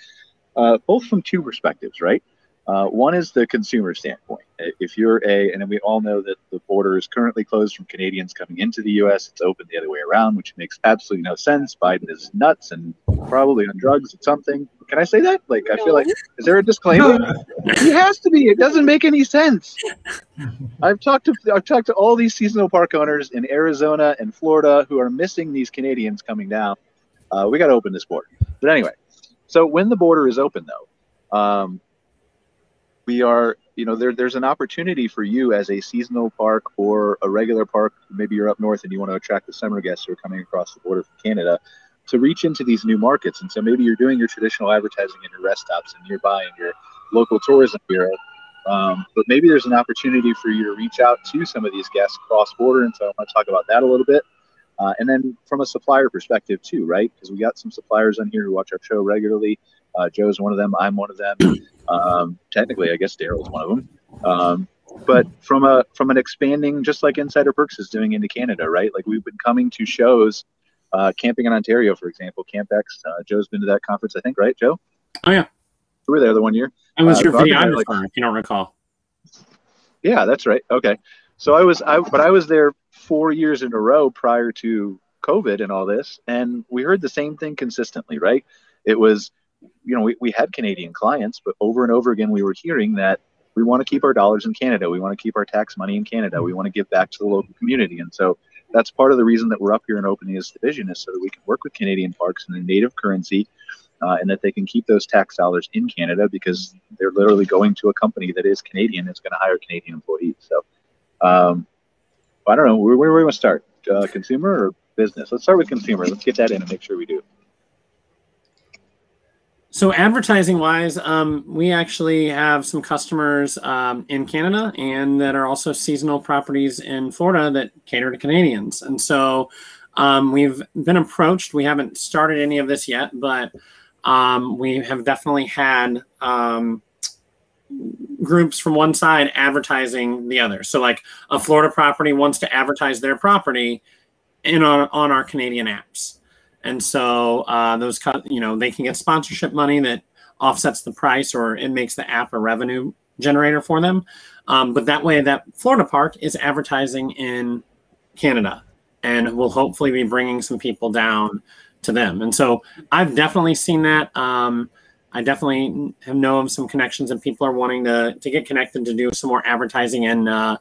uh, both from two perspectives, right? Uh, one is the consumer standpoint. If you're a, and we all know that the border is currently closed from Canadians coming into the U.S., it's open the other way around, which makes absolutely no sense. Biden is nuts and probably on drugs or something. Can I say that? Like, I feel like, is there a disclaimer? he has to be. It doesn't make any sense. I've talked to I've talked to all these seasonal park owners in Arizona and Florida who are missing these Canadians coming down. Uh, we got to open this border. But anyway, so when the border is open, though, um, we are you know there, there's an opportunity for you as a seasonal park or a regular park. Maybe you're up north and you want to attract the summer guests who are coming across the border from canada to reach into these new markets. And so maybe you're doing your traditional advertising in your rest stops and nearby in your local tourism bureau. Um, but maybe there's an opportunity for you to reach out to some of these guests cross border and so i want to talk about that a little bit. Uh, and then from a supplier perspective too right? Because we got some suppliers on here who watch our show regularly uh, Joe's one of them. I'm one of them. Um, technically, I guess Daryl's one of them. Um, but from a from an expanding, just like Insider Perks is doing into Canada, right? Like we've been coming to shows, uh, camping in Ontario, for example, Camp X. Uh, Joe's been to that conference, I think, right, Joe? Oh yeah, we were there the one year. I was uh, your videographer, like, if you don't recall. Yeah, that's right. Okay, so I was, I but I was there four years in a row prior to COVID and all this, and we heard the same thing consistently, right? It was you know, we, we had Canadian clients, but over and over again, we were hearing that we want to keep our dollars in Canada. We want to keep our tax money in Canada. We want to give back to the local community. And so that's part of the reason that we're up here and opening this division is so that we can work with Canadian parks in a native currency uh, and that they can keep those tax dollars in Canada because they're literally going to a company that is Canadian that's going to hire Canadian employees. So um, I don't know. Where, where do we want to start? Uh, consumer or business? Let's start with consumer. Let's get that in and make sure we do. So advertising wise, um, we actually have some customers um, in Canada and that are also seasonal properties in Florida that cater to Canadians. And so um, we've been approached. We haven't started any of this yet, but um, we have definitely had um, groups from one side advertising the other. So like a Florida property wants to advertise their property in on, on our Canadian apps. And so uh, those, you know, they can get sponsorship money that offsets the price or it makes the app a revenue generator for them. Um, but that way, that Florida park is advertising in Canada and will hopefully be bringing some people down to them. And so I've definitely seen that. Um, I definitely have know of some connections and people are wanting to, to get connected to do some more advertising in, uh,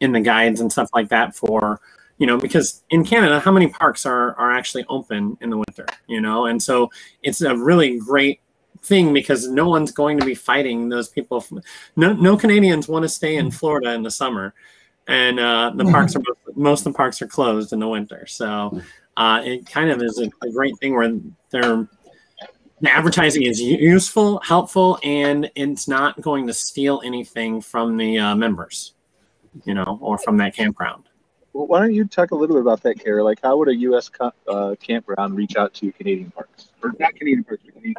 in the guides and stuff like that for you know, because in Canada, how many parks are are actually open in the winter? You know, and so it's a really great thing because no one's going to be fighting those people. From, no, no Canadians want to stay in Florida in the summer, and uh, the parks are most of the parks are closed in the winter. So uh, it kind of is a, a great thing where they're the advertising is useful, helpful, and it's not going to steal anything from the uh, members, you know, or from that campground. Why don't you talk a little bit about that, Kara? Like, how would a U.S. Co- uh, campground reach out to Canadian parks, or not Canadian parks, but Canadian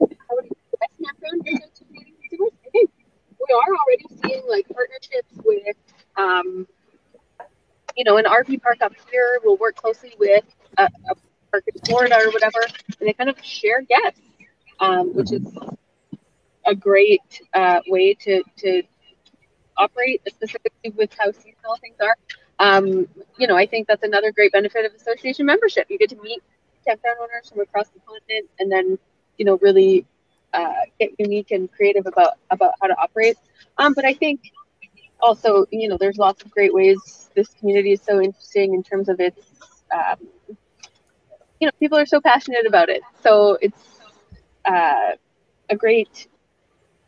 U.S. campground out to Canadian? I think we are already seeing like partnerships with, um, you know, an RV park up here We'll work closely with a, a park in Florida or whatever, and they kind of share guests, um, which is a great uh, way to to operate, specifically with how seasonal things are um, you know, I think that's another great benefit of association membership. You get to meet campground owners from across the continent, and then you know really uh, get unique and creative about about how to operate. Um, but I think also, you know, there's lots of great ways this community is so interesting in terms of its, um, you know, people are so passionate about it. So it's uh, a great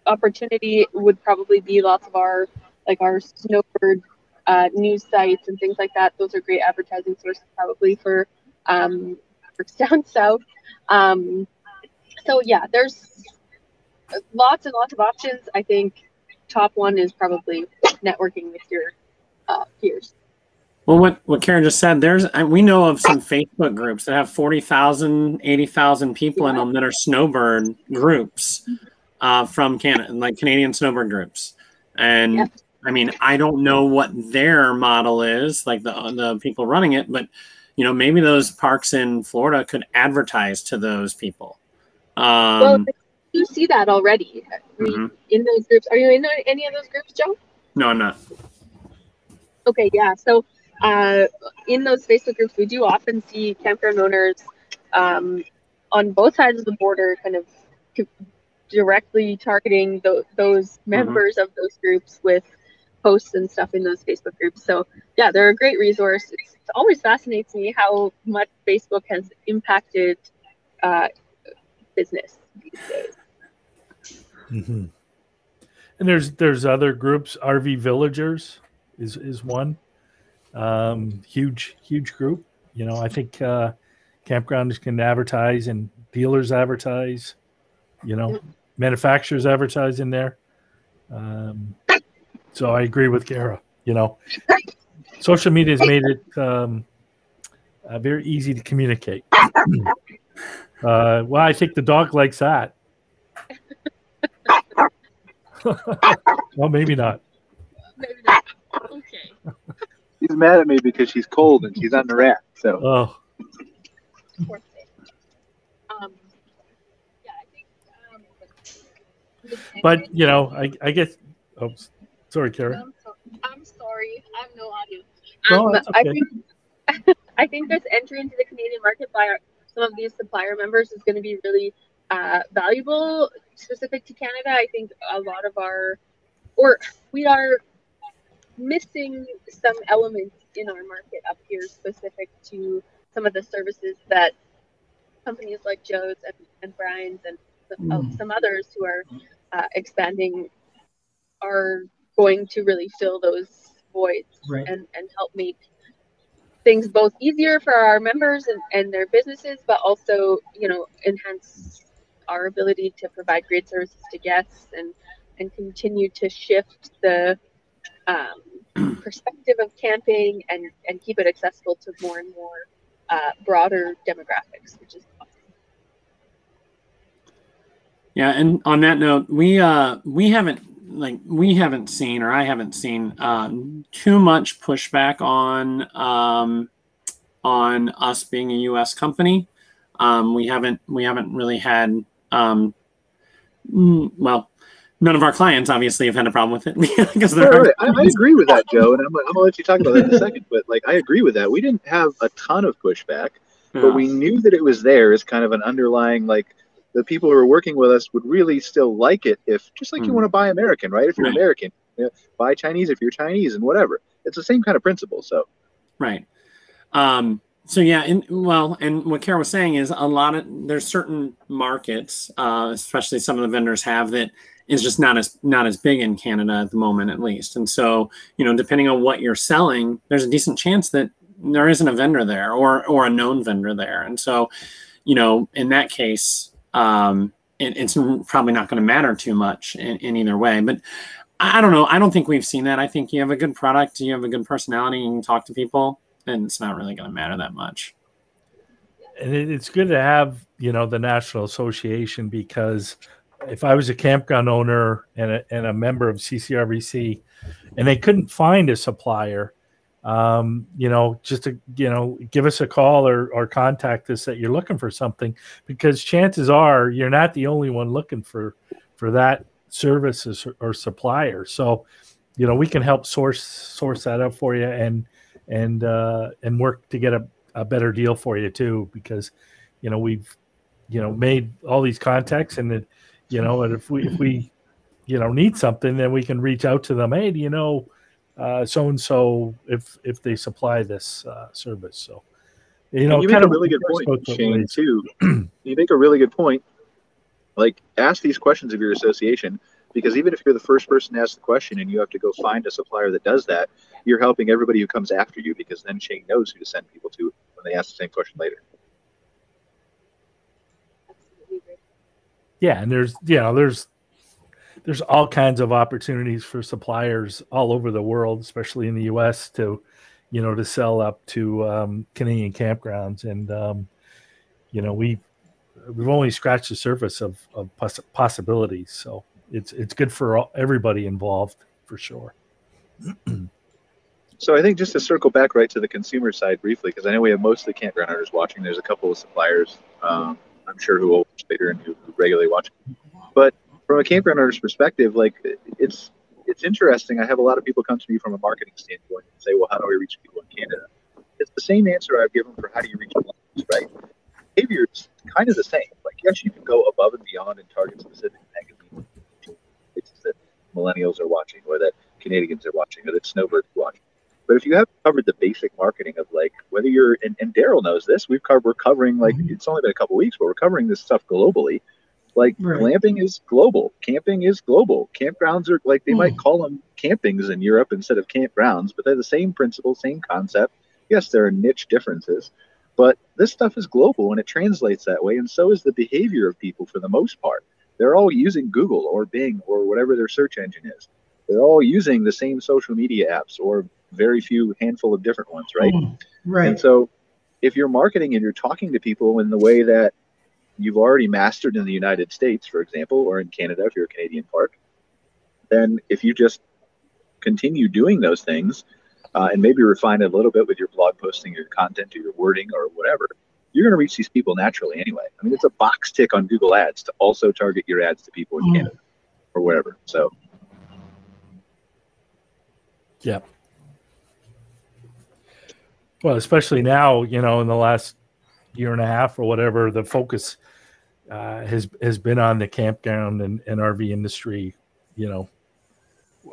opportunity would probably be lots of our like our snowbird uh, news sites and things like that. Those are great advertising sources probably for um, down south. Um, so yeah, there's lots and lots of options. I think top one is probably networking with your uh, peers. Well, what, what Karen just said, there's we know of some Facebook groups that have 40,000, 80,000 people yeah. in them that are snowbird groups uh, from Canada, like Canadian snowbird groups. And. I mean, I don't know what their model is, like the the people running it, but you know, maybe those parks in Florida could advertise to those people. Um, well, you see that already mm-hmm. in those groups. Are you in any of those groups, Joe? No, I'm not. Okay, yeah. So uh, in those Facebook groups, we do often see campground owners um, on both sides of the border, kind of directly targeting th- those mm-hmm. members mm-hmm. of those groups with posts and stuff in those Facebook groups. So yeah, they're a great resource. It's, it always fascinates me how much Facebook has impacted uh, business these days. Mm-hmm. And there's there's other groups. RV Villagers is is one um, huge huge group. You know, I think uh, campgrounders can advertise and dealers advertise. You know, manufacturers advertise in there. Um, so I agree with Kara. You know, social media has made it um, uh, very easy to communicate. uh, well, I think the dog likes that. well, maybe not. Maybe not. Okay. She's mad at me because she's cold and she's on the rack. So. Oh. Um, um, but you know, I, I guess. Oh, Sorry, Kara. I'm, so, I'm sorry. I have no audio. Um, okay. I think I think this entry into the Canadian market by our, some of these supplier members is going to be really uh, valuable, specific to Canada. I think a lot of our, or we are missing some elements in our market up here specific to some of the services that companies like Joe's and, and Brian's and some, uh, mm. some others who are uh, expanding are going to really fill those voids right. and, and help make things both easier for our members and, and their businesses, but also, you know, enhance our ability to provide great services to guests and, and continue to shift the um, perspective of camping and, and keep it accessible to more and more uh, broader demographics, which is awesome. Yeah, and on that note, we uh, we haven't like we haven't seen or I haven't seen um, too much pushback on um, on us being a U.S. company. Um, we haven't we haven't really had um, mm, well none of our clients obviously have had a problem with it because they're right, right. I, I, agree with that joe and I'm, I'm, gonna let you talk about that in a second but like i agree with that we didn't have a ton of pushback yeah. but we knew that it was there as kind of an underlying like the people who are working with us would really still like it if just like mm. you hmm. want to buy American, right? If you're right. American, you know, buy Chinese if you're Chinese and whatever. It's the same kind of principle. So, right. Um, so yeah, and well, and what Kara was saying is a lot of there's certain markets, uh, especially some of the vendors have that is just not as not as big in Canada at the moment, at least. And so, you know, depending on what you're selling, there's a decent chance that there isn't a vendor there or or a known vendor there. And so, you know, in that case, um, it, it's probably not going to matter too much in, in, either way. But I don't know. I don't think we've seen that. I think you have a good product, you have a good personality, you can talk to people, and it's not really going to matter that much. And it's good to have, you know, the National Association because if I was a campground owner and a, and a member of CCRVC and they couldn't find a supplier, um, you know, just to, you know, give us a call or, or contact us that you're looking for something because chances are you're not the only one looking for, for that service or, or supplier. So, you know, we can help source, source that up for you and, and, uh, and work to get a, a better deal for you too, because, you know, we've, you know, made all these contacts and it, you know, and if we, if we, you know, need something, then we can reach out to them. Hey, do you know, so and so if if they supply this uh, service. So you know, you make a really good point, Shane. Too, you make a really good point. Like, ask these questions of your association. Because even if you're the first person to ask the question and you have to go find a supplier that does that, you're helping everybody who comes after you because then Shane knows who to send people to when they ask the same question later. Yeah, and there's you know there's there's all kinds of opportunities for suppliers all over the world, especially in the U.S. to you know to sell up to um, Canadian campgrounds, and um, you know we we've only scratched the surface of, of poss- possibilities. So it's it's good for all, everybody involved for sure. so I think just to circle back right to the consumer side briefly, because I know we have most of the campground owners watching. There's a couple of suppliers um, I'm sure who will watch later and who regularly watch. But from a campground owner's perspective, like it's it's interesting. I have a lot of people come to me from a marketing standpoint and say, "Well, how do I reach people in Canada?" It's the same answer I've given for how do you reach people, right? Behavior is kind of the same. Like, yes, you can go above and beyond and target specific magazines, that millennials are watching, or that Canadians are watching, or that snowbirds are watching. But if you have covered the basic marketing of like whether you're and, and Daryl knows this, we've covered we're covering like mm-hmm. it's only been a couple weeks, but we're covering this stuff globally. Like right. glamping is global, camping is global. Campgrounds are like they mm. might call them campings in Europe instead of campgrounds, but they're the same principle, same concept. Yes, there are niche differences, but this stuff is global and it translates that way, and so is the behavior of people for the most part. They're all using Google or Bing or whatever their search engine is. They're all using the same social media apps or very few handful of different ones, right? Mm, right. And so if you're marketing and you're talking to people in the way that you've already mastered in the United States, for example, or in Canada if you're a Canadian park, then if you just continue doing those things uh, and maybe refine it a little bit with your blog posting, your content, or your wording, or whatever, you're going to reach these people naturally anyway. I mean, it's a box tick on Google Ads to also target your ads to people in mm. Canada or wherever. So, yeah. Well, especially now, you know, in the last year and a half or whatever, the focus uh, has has been on the campground and, and RV industry, you know,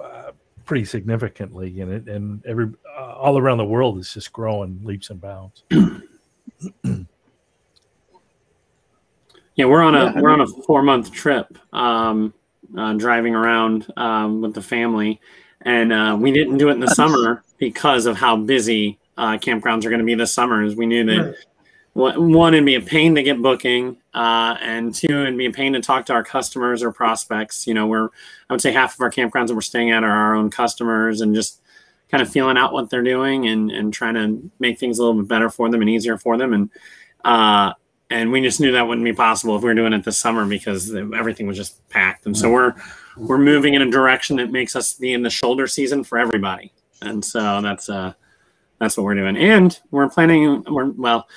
uh, pretty significantly, and it and every uh, all around the world is just growing leaps and bounds. yeah, we're on a yeah, we're on a four month trip, um, uh, driving around um, with the family, and uh, we didn't do it in the summer because of how busy uh, campgrounds are going to be this summer. As we knew that right. One, it'd be a pain to get booking, uh, and two, it'd be a pain to talk to our customers or prospects. You know, we're I would say half of our campgrounds that we're staying at are our own customers, and just kind of feeling out what they're doing and and trying to make things a little bit better for them and easier for them. And uh, and we just knew that wouldn't be possible if we were doing it this summer because everything was just packed. And so we're we're moving in a direction that makes us be in the shoulder season for everybody. And so that's uh that's what we're doing. And we're planning, we're, well,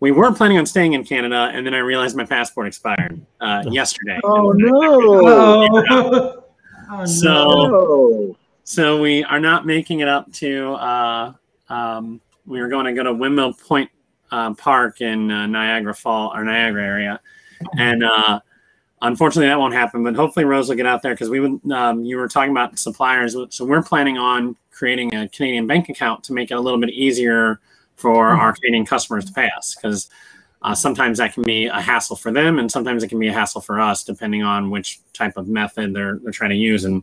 we were planning on staying in Canada, and then I realized my passport expired uh, yesterday. Oh no! oh, so, so we are not making it up to. Uh, um, we were going to go to Windmill Point uh, Park in uh, Niagara Fall or Niagara area, and uh, unfortunately that won't happen. But hopefully Rose will get out there because we would. Um, you were talking about suppliers, so we're planning on creating a Canadian bank account to make it a little bit easier for mm-hmm. our Canadian customers to pay us because uh, sometimes that can be a hassle for them and sometimes it can be a hassle for us depending on which type of method they're, they're trying to use and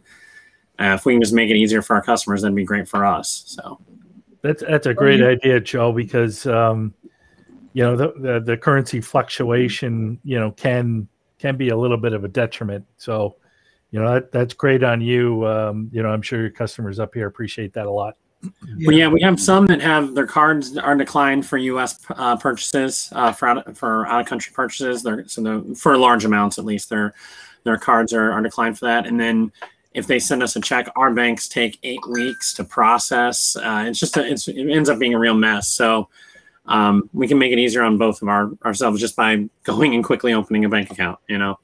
uh, if we can just make it easier for our customers that'd be great for us so. That's that's a great idea joe because um, you know the, the, the currency fluctuation you know can can be a little bit of a detriment so you know that, that's great on you um, you know i'm sure your customers up here appreciate that a lot yeah. Well, yeah, we have some that have their cards are declined for U.S. Uh, purchases, uh, for out, for out of country purchases. They're, so the, for large amounts, at least, their their cards are, are declined for that. And then if they send us a check, our banks take eight weeks to process. Uh, it's just a, it's, it ends up being a real mess. So um, we can make it easier on both of our ourselves just by going and quickly opening a bank account. You know.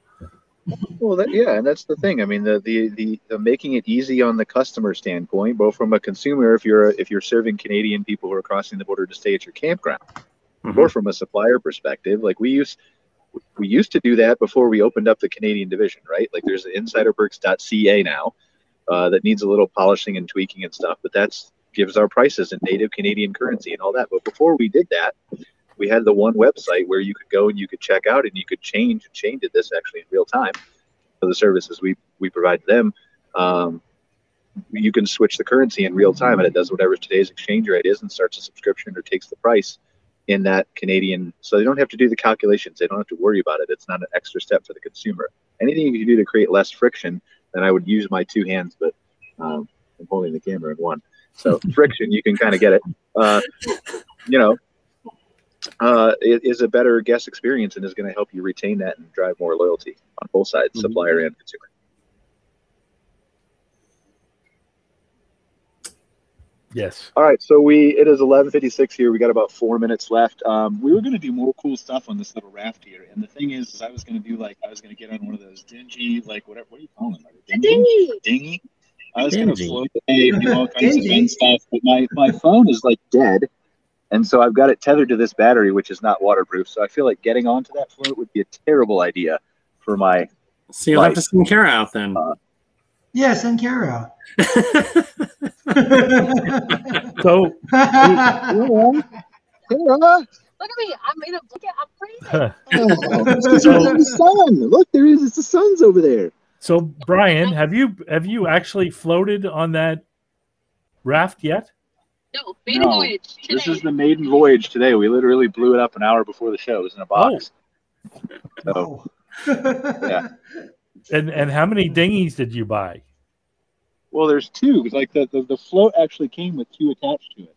Well, that, yeah, and that's the thing. I mean, the, the, the the making it easy on the customer standpoint, both from a consumer, if you're if you're serving Canadian people who are crossing the border to stay at your campground, mm-hmm. or from a supplier perspective, like we used we used to do that before we opened up the Canadian division, right? Like there's insiderperks.ca now uh, that needs a little polishing and tweaking and stuff, but that's gives our prices in native Canadian currency and all that. But before we did that, we had the one website where you could go and you could check out and you could change and change it this actually in real time for the services we we provide them, um, you can switch the currency in real time, and it does whatever today's exchange rate is, and starts a subscription or takes the price in that Canadian. So they don't have to do the calculations. They don't have to worry about it. It's not an extra step for the consumer. Anything you can do to create less friction, then I would use my two hands, but um, I'm holding the camera in one. So friction, you can kind of get it. Uh, you know, uh, it is a better guest experience and is going to help you retain that and drive more loyalty on both sides, mm-hmm. supplier and consumer. Yes. All right. So we it is eleven fifty six here. We got about four minutes left. Um, we were going to do more cool stuff on this little raft here, and the thing is, is I was going to do like I was going to get on one of those dingy like whatever. What do you call them? Dingy. Dinghy. Dinghy. I was going to float away, do all kinds of fun stuff, but my my phone is like dead, and so I've got it tethered to this battery, which is not waterproof. So I feel like getting onto that float would be a terrible idea for my. So you'll life. have to send Kara out then. Uh, yeah, send Kara out. so, Kara. Look at me. I made a look at I'm freezing. oh, the sun. Look, there is it's the sun's over there. So Brian, have you have you actually floated on that raft yet? No, maiden no, voyage. Today. This is the maiden voyage today. We literally blew it up an hour before the show. It was in a box. Oh. So, yeah. And and how many dinghies did you buy? Well, there's two. Like the, the, the float actually came with two attached to it.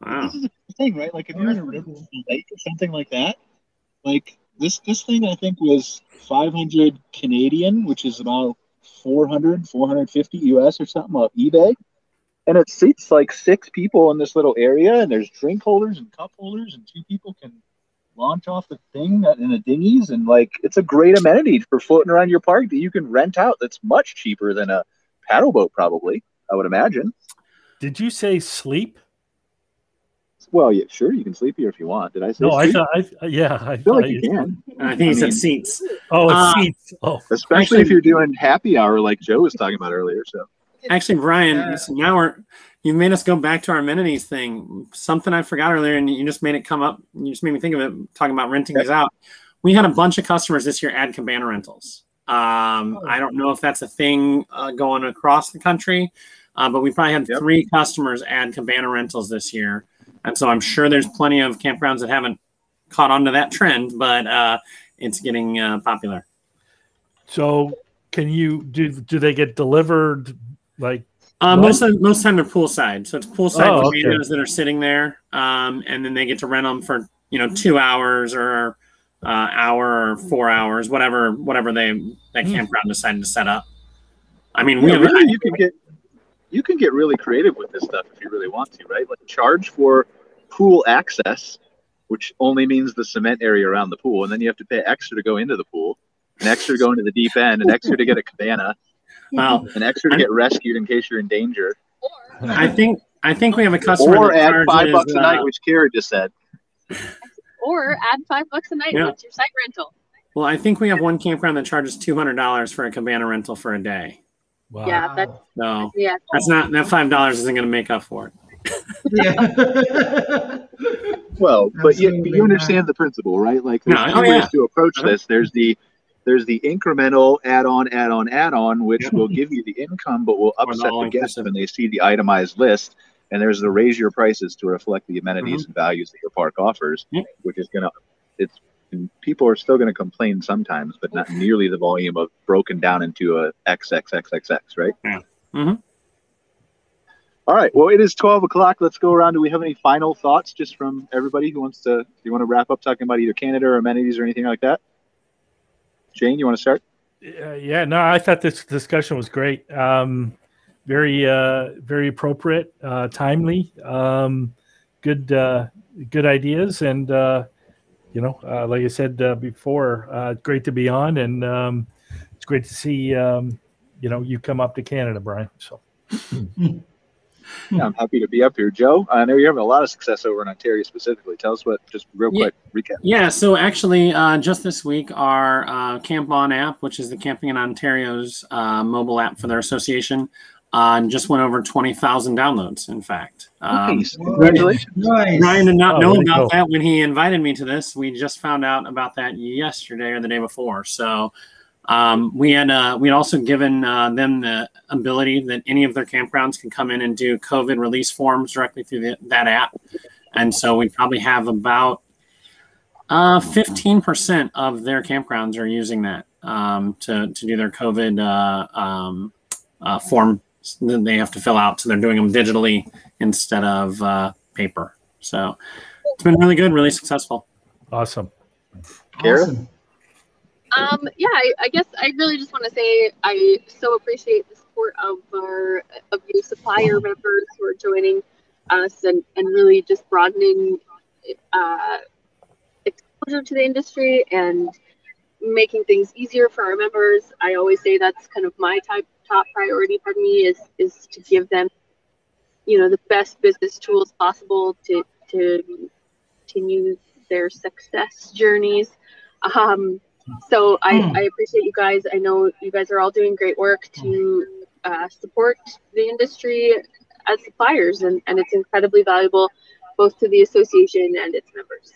Wow. This is the thing, right? Like if you're in a oh, river lake or something like that, like this this thing I think was 500 Canadian, which is about 400, 450 US or something off eBay and it seats like six people in this little area and there's drink holders and cup holders and two people can launch off the thing in the dinghies and like it's a great amenity for floating around your park that you can rent out that's much cheaper than a paddle boat probably i would imagine. Did you say sleep? Well yeah sure you can sleep here if you want. Did i say no sleep? i thought i yeah i, feel like you can. I think he I said mean, seats. Oh uh, seats. Oh. especially if you're doing happy hour like joe was talking about earlier so Actually, Brian, uh, now we're you made us go back to our amenities thing. Something I forgot earlier, and you just made it come up. You just made me think of it. Talking about renting these out, we had a bunch of customers this year add cabana rentals. Um, oh. I don't know if that's a thing uh, going across the country, uh, but we probably had yep. three customers add cabana rentals this year, and so I'm sure there's plenty of campgrounds that haven't caught on to that trend, but uh, it's getting uh, popular. So, can you do? Do they get delivered like uh, most of, most of the time they're poolside, so it's poolside oh, okay. that are sitting there, um, and then they get to rent them for you know two hours or uh, hour or four hours, whatever whatever they that mm. campground decided to set up. I mean, we yeah, really, you can get you can get really creative with this stuff if you really want to, right? Like charge for pool access, which only means the cement area around the pool, and then you have to pay extra to go into the pool, and extra to go into the deep end, and extra to get a cabana Wow. An extra to get rescued in case you're in danger. I think I think we have a customer. Or add five bucks a night, uh, which Kara just said. Or add five bucks a night. Yeah. What's your site rental? Well, I think we have one campground that charges two hundred dollars for a cabana rental for a day. Wow. Yeah, that's no, yeah. That's not that five dollars isn't going to make up for it. yeah. well, but you, you understand the principle, right? Like there's no, two oh, ways yeah. to approach uh-huh. this. There's the there's the incremental add-on, add-on, add-on, which will give you the income, but will upset the guests when they see the itemized list. And there's the raise your prices to reflect the amenities mm-hmm. and values that your park offers, which is gonna it's people are still going to complain sometimes, but not nearly the volume of broken down into a XXXXX, right? Yeah. Mm-hmm. All right. Well, it is 12 o'clock. Let's go around. Do we have any final thoughts just from everybody who wants to? Do you want to wrap up talking about either Canada or amenities or anything like that? Shane, you want to start? Uh, yeah, no, I thought this discussion was great. Um, very, uh, very appropriate, uh, timely, um, good, uh, good ideas, and uh, you know, uh, like I said uh, before, uh, great to be on, and um, it's great to see um, you know you come up to Canada, Brian. So. Yeah, I'm happy to be up here, Joe. I know you're having a lot of success over in Ontario specifically. Tell us what, just real quick recap. Yeah, so actually, uh, just this week, our uh, Camp On app, which is the Camping in Ontario's uh, mobile app for their association, uh, just went over 20,000 downloads, in fact. Um, nice. Congratulations. Nice. Ryan did not oh, know about that when he invited me to this. We just found out about that yesterday or the day before. So Um, we had uh, we had also given uh, them the ability that any of their campgrounds can come in and do COVID release forms directly through the, that app, and so we probably have about uh, fifteen percent of their campgrounds are using that um, to to do their COVID uh, um, uh, form that they have to fill out. So they're doing them digitally instead of uh, paper. So it's been really good, really successful. Awesome. Kara? Awesome. Um, yeah, I, I guess I really just want to say I so appreciate the support of our of you supplier members who are joining us and, and really just broadening uh, exposure to the industry and making things easier for our members. I always say that's kind of my type top priority for me is is to give them, you know, the best business tools possible to to continue their success journeys. Um, so I, Hmm. I appreciate you guys. I know you guys are all doing great work to uh, support the industry as suppliers, and, and it's incredibly valuable both to the association and its members.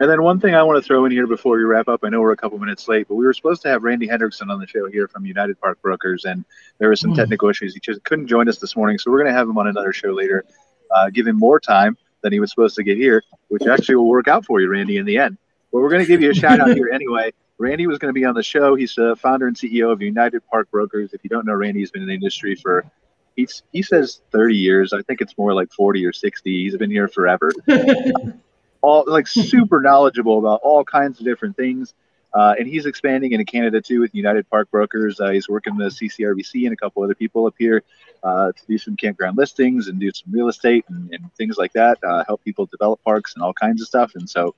And then one thing I want to throw in here before we wrap up, I know we're a couple minutes late, but we were supposed to have Randy Hendrickson on the show here from United Park Brokers, and there were some Hmm. technical issues. He just couldn't join us this morning, so we're going to have him on another show later, uh, give him more time than he was supposed to get here, which actually will work out for you, Randy, in the end. But we're going to give you a shout out here anyway. Randy was going to be on the show. He's the founder and CEO of United Park Brokers. If you don't know Randy, he's been in the industry for he's he says 30 years. I think it's more like 40 or 60. He's been here forever all like super knowledgeable about all kinds of different things. Uh, and he's expanding into Canada too with United Park Brokers. Uh, he's working with CCRVC and a couple other people up here uh, to do some campground listings and do some real estate and, and things like that. Uh, help people develop parks and all kinds of stuff. And so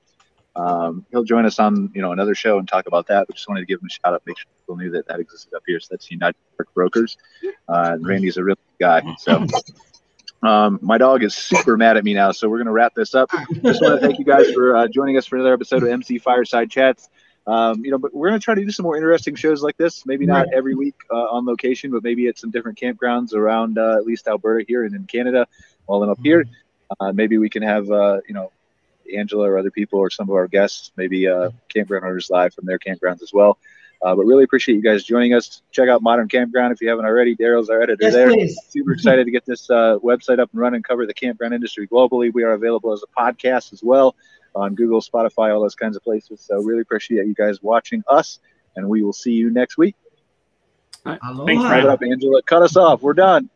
um, he'll join us on you know another show and talk about that. But just wanted to give him a shout out, make sure people knew that that existed up here. So that's United Park Brokers. Uh, and Randy's a real guy. So. Um, my dog is super mad at me now, so we're going to wrap this up. Just want to thank you guys for uh, joining us for another episode of MC Fireside Chats. Um, you know, but we're going to try to do some more interesting shows like this. Maybe not every week uh, on location, but maybe at some different campgrounds around uh, at least Alberta here and in Canada. While I'm up here, uh, maybe we can have uh, you know Angela or other people or some of our guests, maybe uh, campground owners live from their campgrounds as well. Uh, but really appreciate you guys joining us. Check out Modern Campground if you haven't already. Daryl's our editor Yes, there please. super excited to get this uh, website up and running, cover the campground industry globally. We are available as a podcast as well on Google, Spotify, all those kinds of places. So really appreciate you guys watching us, and we will see you next week. Thanks, Aloha. Brad. Wrap it up, Angela. Cut us off. We're done.